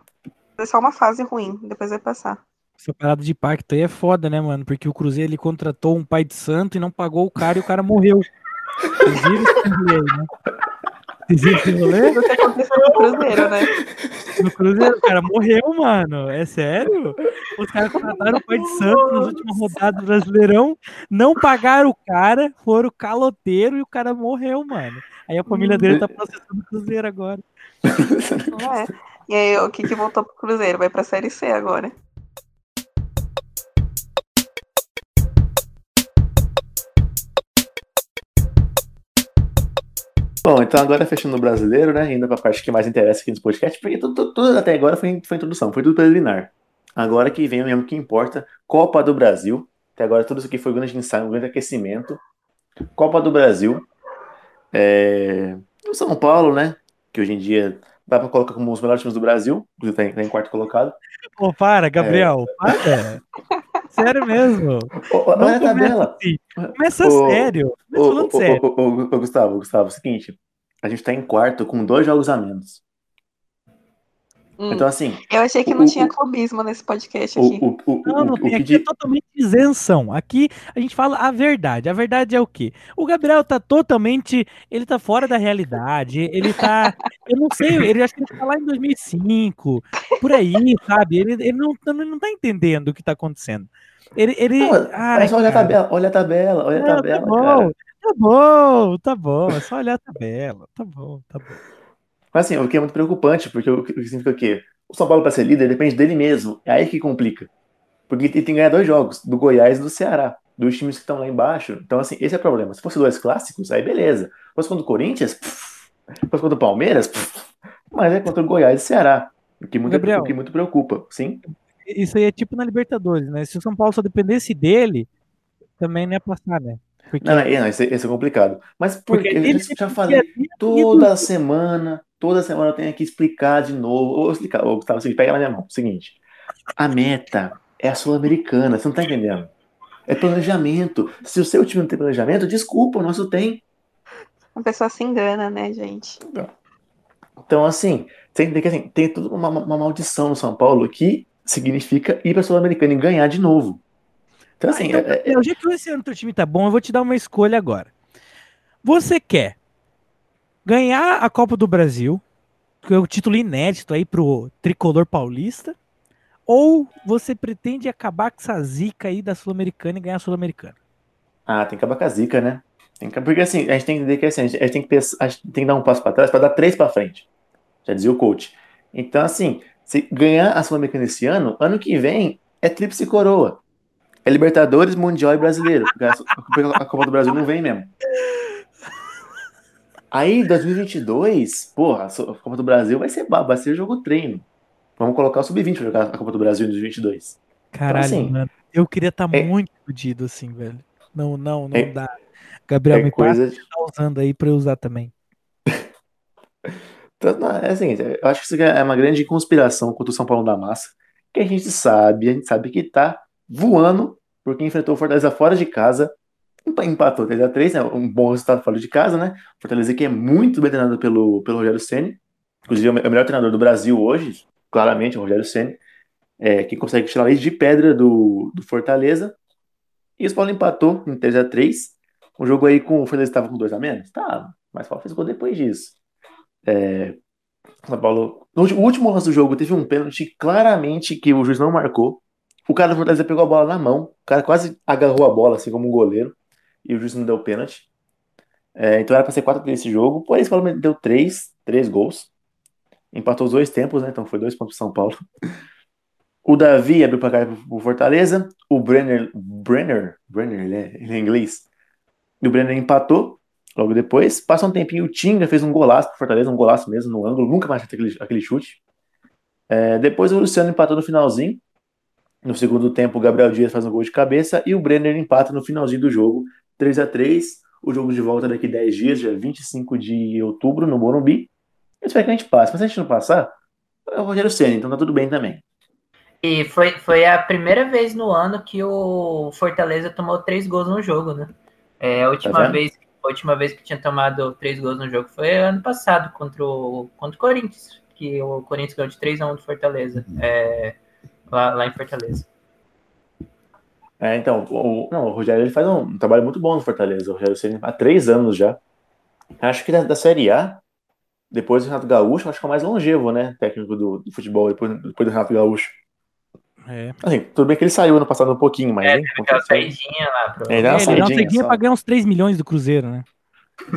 foi só uma fase ruim, depois vai passar. Essa parada de pacto aí é foda, né, mano? Porque o Cruzeiro ele contratou um pai de santo e não pagou o cara e o cara morreu. Vocês viram esse aí, né? Viram esse rolê? Que aconteceu no Cruzeiro, né? No Cruzeiro, o cara morreu, mano. É sério? Os caras contrataram o pai de santo nas últimas rodadas do Brasileirão, não pagaram o cara, foram caloteiro e o cara morreu, mano. Aí a família dele tá processando o Cruzeiro agora. É. E aí o que, que voltou pro Cruzeiro? Vai pra Série C agora. Bom, então agora fechando o brasileiro, né? Indo pra parte que mais interessa aqui nos podcasts, porque tudo, tudo- tudo até agora foi, foi introdução, foi tudo preliminar. Agora que vem o mesmo que importa, Copa do Brasil. Até agora tudo isso aqui foi um grande ensaio, um grande aquecimento. Copa do Brasil. É... O São Paulo, né? Que hoje em dia dá pra colocar como um dos melhores times do Brasil, inclusive tá em, tá em quarto colocado. Pô, para, Gabriel, para. [laughs] Sério mesmo. Olha a começa tabela. assim. Começa Ô, sério. Ô, Começa falando ô, sério. ô, Gustavo, Gustavo, é o seguinte, a gente tá em quarto com dois jogos a menos. Hum. Então, assim, Eu achei que não o- tinha clubismo nesse podcast o, aqui. o, o, Não, não tem. que Aqui de- é totalmente isenção. Aqui a gente fala a verdade. A verdade é o quê? O Gabriel tá totalmente. Ele tá fora da realidade. Ele tá. Eu não sei, ele acho que ele tá lá em 2005, por aí, sabe? Ele, ele não, ele não tá entendendo o que tá acontecendo. Ele. ele Não, é ai, só olha a tabela, olha a tabela, olha a Não, tá tabela, bom, cara. tá bom, tá bom. É só olhar a tabela. Tá bom, tá bom. Mas assim, o que é muito preocupante, porque o que significa o quê? O São Paulo, para ser líder, depende dele mesmo. É aí que complica. Porque ele tem que ganhar dois jogos, do Goiás e do Ceará. Dos times que estão lá embaixo. Então, assim, esse é o problema. Se fosse dois clássicos, aí beleza. Se fosse contra o Corinthians, pff, se fosse contra o Palmeiras, pff, mas é contra o Goiás e Ceará. O que muito, Gabriel. o que muito preocupa. Sim? Isso aí é tipo na Libertadores, né? Se o São Paulo só dependesse dele, também não ia passar, né? Porque, Não, não, é, não, esse, esse é complicado. Mas porque porque, eu já falei, toda semana, toda semana eu tenho que explicar de novo. Vou explicar, ô, Gustavo, assim, pega na minha mão. Seguinte, a meta é a Sul-Americana, você não tá entendendo? É planejamento. Se o seu time não tem planejamento, desculpa, o nosso tem. A pessoa se engana, né, gente? Então, assim, tem, tem, que, assim, tem toda uma, uma maldição no São Paulo que significa ir pra Sul-Americana e ganhar de novo. Então, Ah, assim, então, é- é- Gabriel, já que esse ano teu time tá bom, eu vou te dar uma escolha agora. Você quer ganhar a Copa do Brasil, que é o título inédito aí pro tricolor paulista, ou você pretende acabar com essa zica aí da Sul-Americana e ganhar a Sul-Americana? Ah, tem que acabar com a zica, né? Tem que- porque assim, a gente tem que entender que assim, a gente, a gente tem que pensar- a gente tem que dar um passo para trás para dar três para frente. Já dizia o coach. Então, assim, se ganhar a Sul-Americana esse ano, ano que vem é tríplice coroa. É Libertadores, Mundial e Brasileiro. A, Copa do Brasil não vem mesmo. Aí, 2022, porra, a Copa do Brasil vai ser baba, vai ser jogo treino. Vamos colocar o Sub-20 pra jogar a Copa do Brasil em 2022. Caralho, assim, mano. Eu queria estar é- muito fudido assim, velho. Não, não, não É- dá. Gabriel, É me passa coisa o que tá usando aí pra eu usar também. [laughs] Então, não, é assim, eu acho que isso é uma grande conspiração contra o São Paulo da Massa, que a gente sabe, a gente sabe que tá voando, porque enfrentou o Fortaleza fora de casa, empa- empatou 3x3, né, um bom resultado fora de casa, né, Fortaleza que é muito bem treinado pelo, pelo Rogério Ceni, inclusive é é o melhor treinador do Brasil hoje, claramente, o Rogério Ceni, é, que consegue tirar leite de pedra do, do Fortaleza, e o Paulo empatou em 3x3, um jogo aí com o Fortaleza estava com 2 a menos? Tá, mas o Paulo fez gol depois disso. É, São Paulo. No último lance do jogo teve um pênalti claramente que o juiz não marcou. O cara do Fortaleza pegou a bola na mão, o cara quase agarrou a bola, assim como um goleiro, e o juiz não deu pênalti. É, então era pra ser 4 esse jogo, porém o Paulo deu 3, 3 gols. Empatou os dois tempos, né? Então foi dois pontos pro São Paulo. O Davi abriu pra cá pro Fortaleza. O Brenner. Brenner? Brenner, ele é, ele é inglês. E o Brenner empatou logo depois. Passa um tempinho, o Tinga fez um golaço pro Fortaleza, um golaço mesmo no ângulo. Nunca mais aquele, aquele chute. É, depois o Luciano empatou no finalzinho. No segundo tempo, o Gabriel Dias faz um gol de cabeça. E o Brenner empata no finalzinho do jogo. 3 a 3 O jogo de volta daqui 10 dias, dia 25 de outubro, no Morumbi. Eu espero que a gente passe. Mas se a gente não passar, é o Rogério Senna, então tá tudo bem também. E foi, foi a primeira vez no ano que o Fortaleza tomou três gols no jogo, né? É, a, última Tá vez, a última vez que tinha tomado três gols no jogo foi ano passado, contra o, contra o Corinthians, que o Corinthians ganhou de 3 a 1 do Fortaleza, é, lá, lá em Fortaleza. É, então, o, não, o Rogério ele faz um, um trabalho muito bom no Fortaleza. O Rogério Senna, há três anos já. Acho que da, da Série A, depois do Renato Gaúcho, acho que é o mais longevo, né? Técnico do, do futebol, depois, depois do Renato Gaúcho. É. Assim, tudo bem que ele saiu ano passado um pouquinho, mas. É, hein, teve aquela saidinha lá. Pro... É, ele É, ele dá uma saidinha só. pra ganhar uns 3 milhões do Cruzeiro, né? [laughs]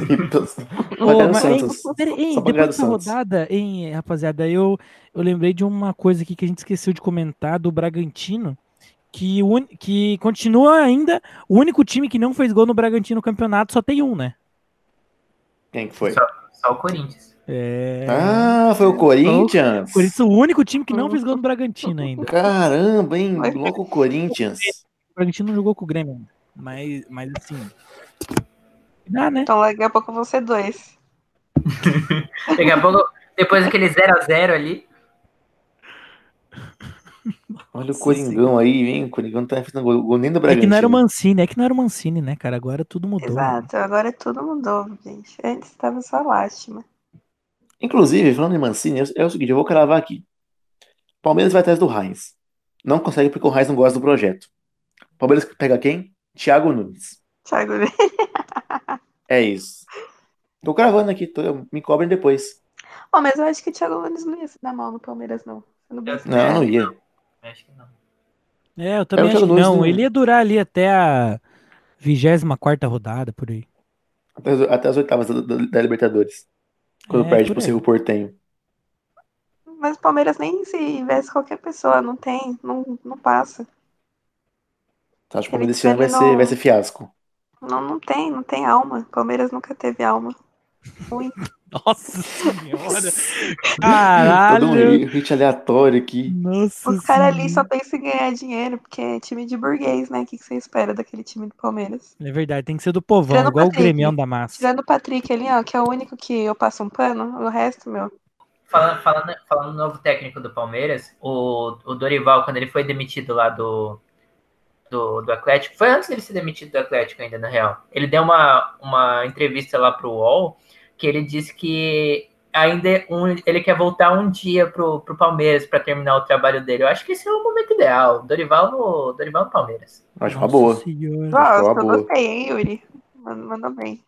Vai Ô, ganhar no mas, Só pra depois dessa Santos. rodada, hein, rapaziada, eu, eu lembrei de uma coisa aqui que a gente esqueceu de comentar do Bragantino, que, o uni- que continua ainda o único time que não fez gol no Bragantino no campeonato, só tem um, né? Quem que foi? Só, só o Corinthians. É. Ah, foi o Corinthians? Por isso, o único time que não fez gol no Bragantino ainda. Caramba, hein? Louco o Corinthians. O Bragantino não jogou com o Grêmio ainda. Mas, mas assim. Dá, né? Então daqui a pouco vão ser dois. [laughs] Daqui a pouco, depois daquele 0x0 ali, Olha o Coringão aí, hein? O Coringão tá fazendo gol, gol nem do É Bragantino. que não era o Mancini, é que não era o Mancini, né, cara? Agora tudo mudou. Exato, agora tudo mudou, gente. Antes tava só lástima. Inclusive, falando em Mancini, é é o seguinte, eu vou cravar aqui. Palmeiras vai atrás do Heinz. Não consegue porque o Heinz não gosta do projeto. Palmeiras pega quem? Thiago Nunes. Thiago, [laughs] É isso. Tô cravando aqui, tô- me cobrem depois. oh, mas eu acho que o Thiago Nunes não ia se dar mal no Palmeiras, não. Eu- Não, não ia. acho que não. É, eu também É, acho que não. não- Ele ia durar ali até a 24 rodada, por aí. Até as, até as oitavas da, da- da Libertadores. Quando É, perde por pro. Cerro Portenho. Mas o Palmeiras nem se investe qualquer pessoa, não tem, não, não passa. Acho que o Palmeiras esse ano vai ser, não- vai ser fiasco. Não, não tem, não tem alma. Palmeiras nunca teve alma. Ruim. [laughs] Nossa senhora! Todo um Caralho! hit- aleatório aqui. Nossa Os caras ali só pensam em ganhar dinheiro, porque é time de burguês, né? O que, que você espera daquele time do Palmeiras? É verdade, tem que ser do povão, Tirando o igual o Patrick. gremião da massa. Tirando o Patrick ali, ó, que é o único que eu passo um pano, o resto, meu. Falando, falando, falando no novo técnico do Palmeiras, o, o Dorival, quando ele foi demitido lá do, do, do Atlético, foi antes dele ser demitido do Atlético ainda, na real. Ele deu uma, uma entrevista lá pro UOL, que ele disse que ainda é um, ele quer voltar um dia pro, pro Palmeiras para terminar o trabalho dele. Eu acho que esse é o momento ideal. Dorival no, Dorival no Palmeiras. Acho uma Nossa boa. senhora. Eu boa. gostei, hein, Yuri? Mandou, bem.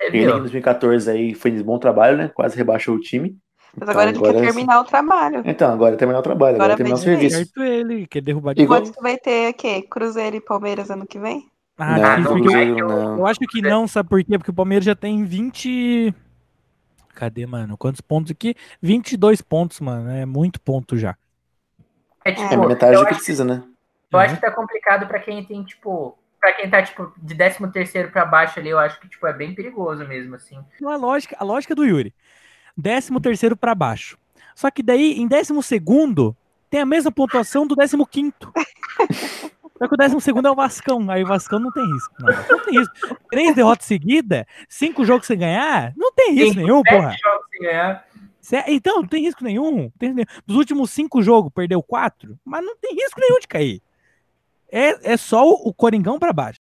Ele em viu? 2014 aí fez bom trabalho, né? Quase rebaixou o time. Mas Então, agora ele agora quer é- terminar o trabalho. Então, agora é terminar o trabalho, agora, Agora é terminar o serviço. Certo ele, quer derrubar de Igual- Quanto que vai ter o quê? Cruzeiro e Palmeiras ano que vem? Ah, não, porque eu- Cruzeiro não. Eu acho que não, sabe por quê? Porque o Palmeiras já tem 20. Cadê, mano? Quantos pontos aqui? 22 pontos, mano. É muito ponto já. É É tipo, metade eu do que precisa, né? Eu acho que tá complicado pra quem tem, tipo, pra quem tá, tipo, de 13 terceiro pra baixo ali, eu acho que, tipo, é bem perigoso mesmo, assim. A lógica, a lógica do Yuri. 13 terceiro para baixo. Só que daí, em 12 segundo, tem a mesma pontuação do 15 quinto. [laughs] Só que o 12 segundo é o Vascão. Aí o Vascão não tem risco. Não, não tem risco. Três derrotas seguidas, cinco jogos sem ganhar, não tem risco Cinco, nenhum, porra. jogos sem ganhar. Cê- Então, não tem risco nenhum. Tem. Dos últimos cinco jogos, perdeu quatro, mas não tem risco nenhum de cair. É, é só o o Coringão para baixo.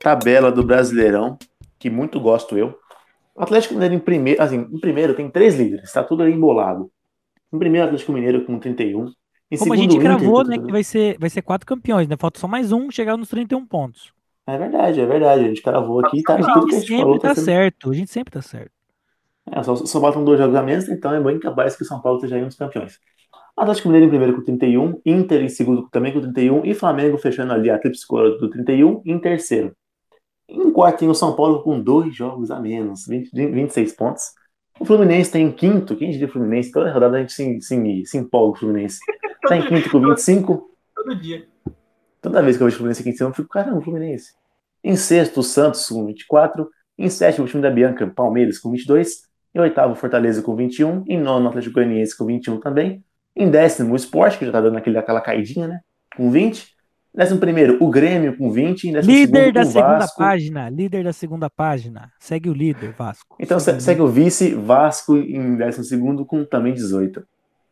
Tabela do Brasileirão, que muito gosto eu. O Atlético Mineiro em primeiro, assim, em primeiro tem três líderes, tá tudo aí embolado. Em primeiro, Atlético Mineiro com 31. Em Como a segundo, gente Inter gravou, né, que vai ser, vai ser quatro campeões, né? Falta só mais um chegar nos 31 pontos. É verdade, é verdade. A gente cravou aqui e tá A tudo que a gente gente falou. sempre tá sendo- certo, a gente sempre tá certo. É, só, só faltam dois jogos a menos, então é bem capaz que o São Paulo esteja aí um dos campeões. Atlético Mineiro em primeiro com 31, Inter em segundo também com 31 e Flamengo fechando ali a tríplice coroa do 31 em terceiro. Em quarto tem o São Paulo com dois jogos a menos, 20, 26 pontos. O Fluminense tem em quinto, quem diria Fluminense? Toda rodada a gente se, se, se empolga o Fluminense. [laughs] Tá em quinto com 25. Todo dia. Toda vez que eu vejo o Fluminense aqui em cima, eu fico, caramba, Fluminense. Em sexto, o Santos com 24. Em sétimo, o time da Bianca, Palmeiras com 22. Em oitavo, Fortaleza com 21. Em nono, o Atlético Goianiense com 21 também. Em décimo, o Sport, que já tá dando aquele, aquela caidinha, né? Com 20. Décimo primeiro, o Grêmio com 20. Em décimo Líder segundo, da segunda Vasco. página, líder da segunda página. Segue o líder, Vasco. Então se- segue o vice, Vasco em décimo segundo com também 18.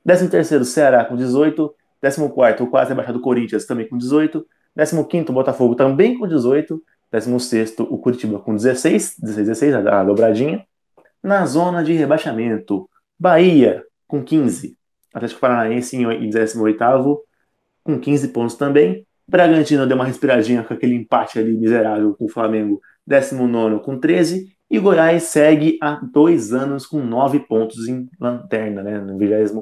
Décimo terceiro, Ceará com 18. Décimo quarto, o quase rebaixado Corinthians também com 18. Décimo quinto, Botafogo também com 18. Décimo sexto, o Curitiba com 16. 16, 16, a a dobradinha. Na zona de rebaixamento, Bahia com 15. Atlético Paranaense em em 18º com 15 pontos também. Bragantino deu uma respiradinha com aquele empate ali miserável com o Flamengo, 19 com 13. E Goiás segue há dois anos com 9 pontos em lanterna, né? No 20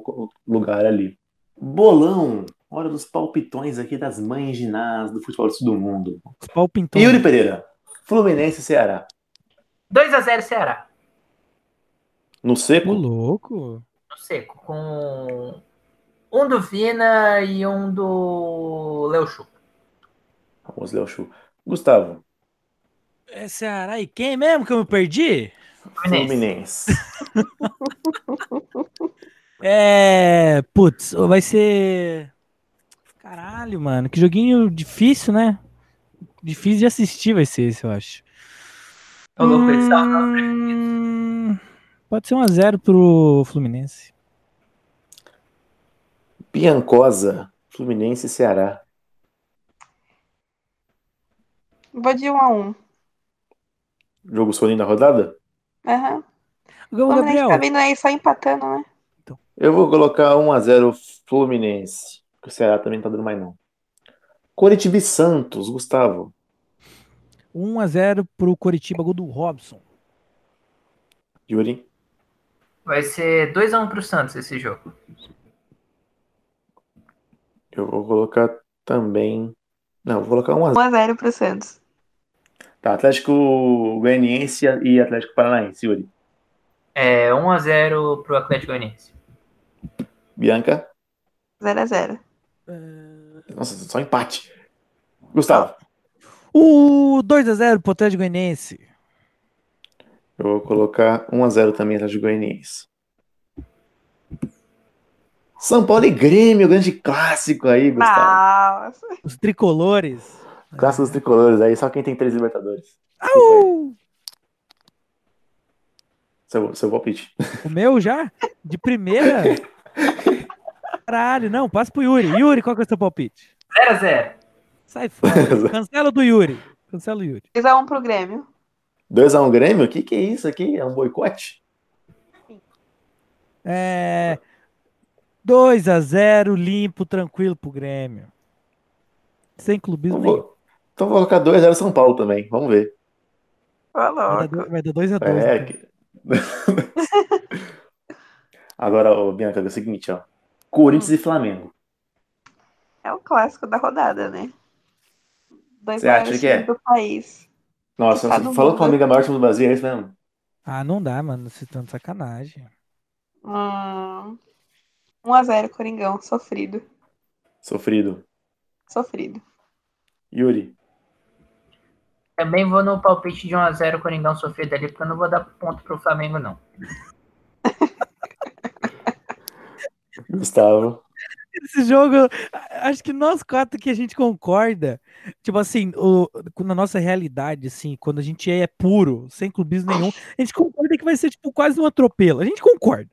lugar ali. Bolão, hora dos palpitões aqui das mães ginás do futebol do mundo. Os palpintões. Yuri Pereira, Fluminense e Ceará. 2x0 Ceará. No seco? louco. No seco. Com um do Vina e um do Léo Chu. Vamos, Léo Chu. Gustavo, É Ceará e quem mesmo que eu me perdi? Fluminense. [laughs] É. Putz, vai ser. Caralho, mano. Que joguinho difícil, né? Difícil de assistir vai ser esse, eu acho. Louco, esse tá- Hum, Pode ser 1x0 pro Fluminense. Biancosa, Fluminense e Ceará. Vou de 1 a 1 Jogo soninho da rodada? Aham. Ô, O Fluminense Gabriel, tá vindo aí só empatando, né? Eu vou colocar 1x0 Fluminense. porque O Ceará também não tá dando mais não. Coritiba e Santos, Gustavo. 1x0 pro Coritiba, gol do Robson. Yuri. Vai ser 2x1 pro Santos esse jogo. Eu vou colocar também. Não, vou colocar 1x0. 1 a 0 pro Santos. Tá, Atlético Goianiense e Atlético Paranaense, Yuri. É 1x0 pro Atlético Goianiense. Bianca. 0 a 0 Nossa, só empate. Gustavo. O 2x0 pro Atlético Goianiense. Eu vou colocar 1x0 também Atlético Goianiense. São Paulo e Grêmio, grande clássico aí, Gustavo. Nossa. Os tricolores. Clássico dos tricolores aí, só quem tem três Libertadores. Au! Seu, seu palpite. O meu já? De primeira? Caralho, não, passa pro Yuri. Yuri, qual que é o seu palpite? 0x0. Sai fora. [laughs] Cancela o do Yuri. Cancela o Yuri. 2 a 1 pro Grêmio. 2x1 Grêmio? O que, que é isso aqui? É um boicote? É. 2x0, limpo, tranquilo pro Grêmio. Sem clubismo vou, então vou colocar 2x0 São Paulo também. Vamos ver. Ô, Vai dar Vai dar 2x2. É, que- [laughs] Agora, ô, Bianca, é o seguinte, ó. Corinthians e Flamengo. É o clássico da rodada, né? Dois Você acha que é? do país. Nossa, Tá falou que o. Flamengo é o maior time do Brasil, é isso mesmo? Ah, não dá, mano. Você tá de sacanagem. Hum, 1 a 0 Coringão. Sofrido. Sofrido. Sofrido. Yuri. Também vou no palpite de 1x0 Coringão sofrido ali, porque eu não vou dar ponto pro Flamengo, não. [laughs] Gustavo. Esse jogo, acho que nós quatro que a gente concorda. Tipo assim, o, na nossa realidade, assim, quando a gente é puro, sem clubismo nenhum, a gente concorda que vai ser, tipo, quase um atropelo. A gente concorda.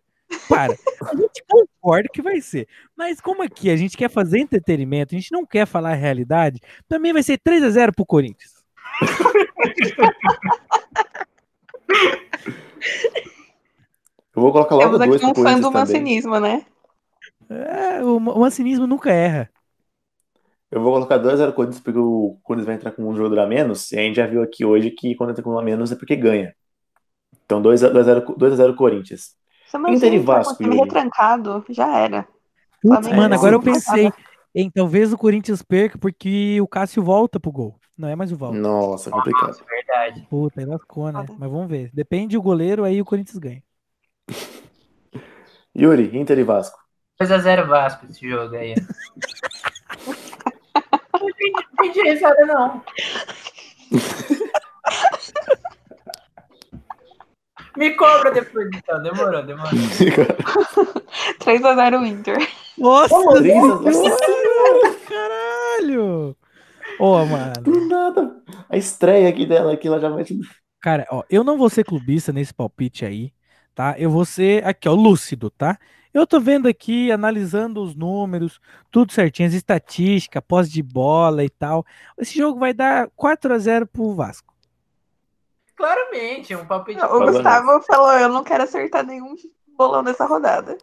Para. A gente concorda que vai ser. Mas como aqui a gente quer fazer entretenimento, a gente não quer falar a realidade, também vai ser 3 a 0 pro Corinthians. Eu vou colocar logo Temos dois aqui um fã do Corinthians também. mancinismo, né? É, o, mancinismo nunca erra. Eu vou colocar 2x0 Corinthians porque o Corinthians vai entrar com um jogador a menos. E a gente já viu aqui hoje que quando entra com um a menos é porque ganha. Então 2x0 Corinthians. Se o meu Inter e time for um Vasco, Yuri. retrancado, já era. Putz, mano, agora eu pensei. Em talvez o Corinthians perca porque o Cássio volta pro gol. Não é mais o Valdo. Nossa, complicado. Nossa, verdade. Puta, aí lascou, né? Mas vamos ver. Depende do goleiro, aí o Corinthians ganha. [laughs] Yuri, Inter e Vasco. 2x0 Vasco esse jogo aí. [laughs] Não entendi, risada, não. [laughs] Me cobra depois, então. Demorou, demorou. 3x0 Inter. Nossa, Três a- senhora, caralho! Ô, mano. Do nada. A estreia aqui dela aqui, ela já mete. Cara, ó, eu não vou ser clubista nesse palpite aí, tá? Eu vou ser aqui, ó, lúcido, tá? Eu tô vendo aqui, analisando os números, tudo certinho, as estatísticas, posse de bola e tal. Esse jogo vai dar 4 a 0 pro Vasco. Claramente, um palpite. O Agora- Gustavo falou: eu não quero acertar nenhum bolão nessa rodada.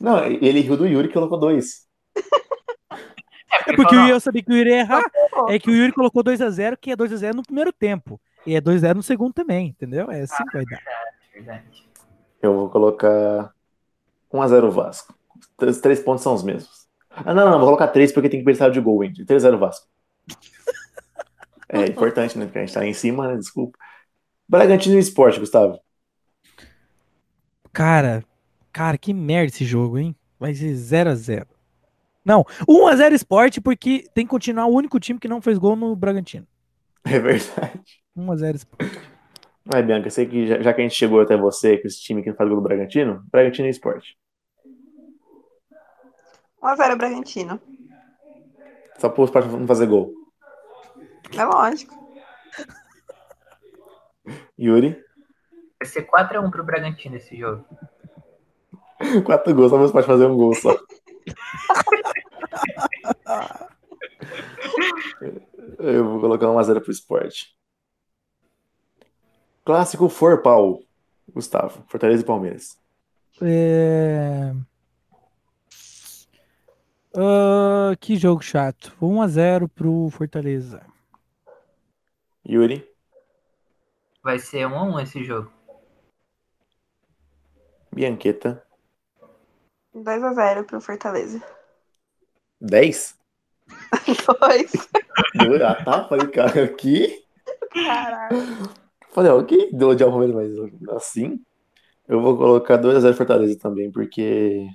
Não, ele riu do Yuri que colocou dois. [laughs] É porque falou, eu sabia que o Yuri ia errar. É que o Yuri colocou 2 a 0 que é 2 a 0 no primeiro tempo. E é 2 a 0 no segundo também, entendeu? É assim que vai dar. Verdade. Eu vou colocar 1x0 Vasco. Os três pontos são os mesmos. Ah, não, não, vou colocar três porque tem que pensar de gol, Indy. 3x0 Vasco. [laughs] É importante, né? Porque a gente tá aí em cima, né? Desculpa. Bragantino e Esporte, Gustavo. Cara, cara, que merda esse jogo, hein? Vai ser 0 a 0 Não, 1 a 0 Sport porque tem que continuar o único time que não fez gol no Bragantino. É verdade. 1 a 0 Sport. Vai, Bianca, eu sei que já, já que a gente chegou até você com esse time que não faz gol do Bragantino, Bragantino e Esporte. 1x0 Bragantino. Só pro Esporte não fazer gol. É lógico. [laughs] Yuri, Vai ser 4x1 pro Bragantino esse jogo. [laughs] quatro gols, só pro Esporte fazer um gol só. [laughs] [laughs] Eu vou colocar 1x0 pro Esporte. Clássico Forpal. Gustavo, Fortaleza e Palmeiras. É... Ah, que jogo chato. 1 a 0 pro Fortaleza. Yuri, Vai ser 1x1 esse jogo. Bianqueta, 2x0 pro Fortaleza. 10? 2. Ah, tá, falei, cara, aqui. Caralho. Falei, ó, que deu de Palmeiras, mas assim. Eu vou colocar 2x0 Fortaleza também, porque.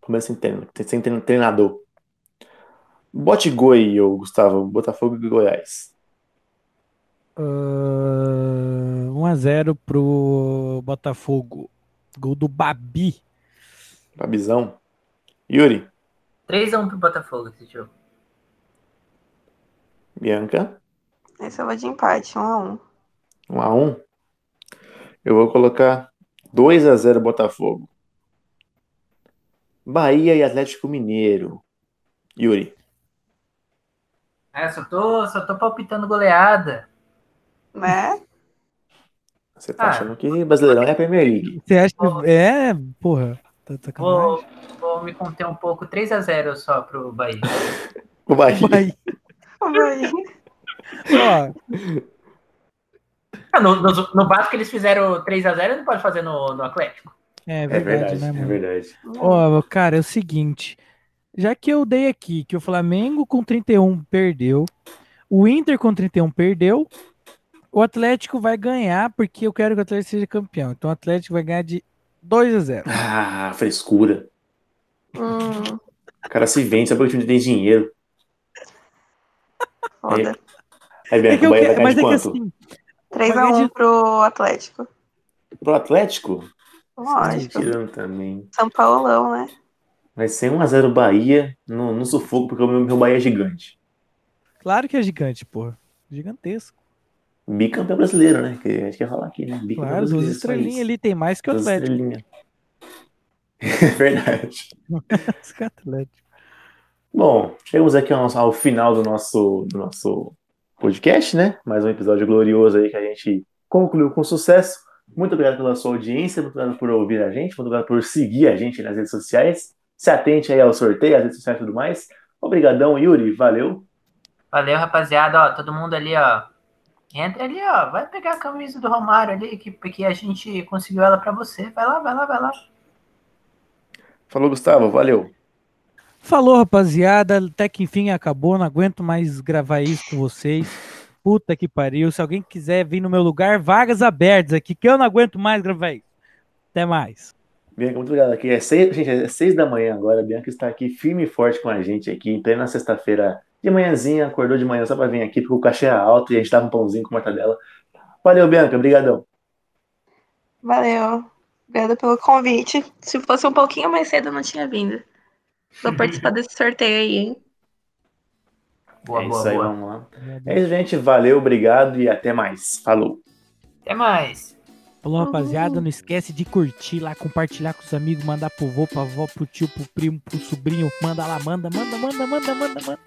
Palmeiras sem treino, sem treinador. Bote Goi, ô Gustavo, Botafogo e Goiás. Ah, 1 a 0 pro Botafogo. Gol do Babi. Babizão. Yuri, 3x1 pro Botafogo esse jogo. Bianca, Esse eu vou de empate, 1x1. 1x1. Eu vou colocar 2x0 Botafogo. Bahia e Atlético Mineiro. Yuri, É, só tô, só tô palpitando goleada. Né? você tá Ah. achando que Brasileirão é a Premier League? Você acha que. É, porra. Tá de Vou, vou me conter um pouco. 3x0 só pro Bahia. [laughs] O Bahia. Vai. Vai. Ó, Ah, no, no, no Vasco eles fizeram 3x0, não pode fazer no, no Atlético. é É verdade, verdade, né, é verdade. Ó, cara, é o seguinte. Já que eu dei aqui que o Flamengo com 31 perdeu, o Inter com 31 perdeu, o Atlético vai ganhar porque eu quero que o Atlético seja campeão. Então o Atlético vai ganhar de 2 a 0. Ah, frescura. Hum, O cara se vende só porque o time tem dinheiro. foda. Aí, É Bianca, que o eu Bahia vai que- ganhar de é que quanto? assim, 3x1 pro Atlético. Pro Atlético? Lógico. Tirando também. São Paulão, né? Vai ser 1x0 Bahia no, no sufoco, porque o meu, meu Bahia é gigante. claro que é gigante, porra. Gigantesco. Bicampeão brasileiro, né? Que a gente quer falar aqui, né? Bicampeão Claro, as brasileiro, só estrelinhas ali tem mais que o Duas Atlético. [laughs] É verdade. [laughs] Mais que o Atlético. Bom, chegamos aqui ao, nosso- ao final do nosso, do nosso podcast, né? Mais um episódio glorioso aí que a gente concluiu com sucesso. Muito obrigado pela sua audiência, muito obrigado por ouvir a gente, muito obrigado por seguir a gente nas redes sociais. Se atente aí ao sorteio, às redes sociais e tudo mais. Obrigadão, Yuri, valeu. Valeu, rapaziada. Ó, todo mundo ali, ó. Entra ali, ó. Vai pegar a camisa do Romário ali, que, que a gente conseguiu ela pra você. Vai lá, vai lá, vai lá. Falou, Gustavo. Valeu. Falou, rapaziada. Até que enfim acabou. Não aguento mais gravar isso com vocês. Puta que pariu. Se alguém quiser vir no meu lugar, vagas abertas aqui, que eu não aguento mais gravar isso. Até mais. Bianca, muito obrigado aqui. É seis, gente, é seis da manhã agora. A Bianca está aqui firme e forte com a gente aqui, em plena sexta-feira de manhãzinha. Acordou de manhã só para vir aqui, porque o cachê é alto e a gente tava um pãozinho com mortadela. Valeu, Bianca. Obrigadão. Valeu. Obrigada pelo convite. Se fosse um pouquinho mais cedo, eu não tinha vindo. Vou [laughs] participar desse sorteio aí, hein? Boa, é boa, isso aí, boa. vamos lá. É isso, gente. Valeu, obrigado e até mais. Falou. Até mais. Falou, rapaziada. Não esquece de curtir lá, compartilhar com os amigos, mandar pro vô, pra avó, pro tio, pro primo, pro sobrinho. Manda lá, manda, manda, manda, manda, manda, manda.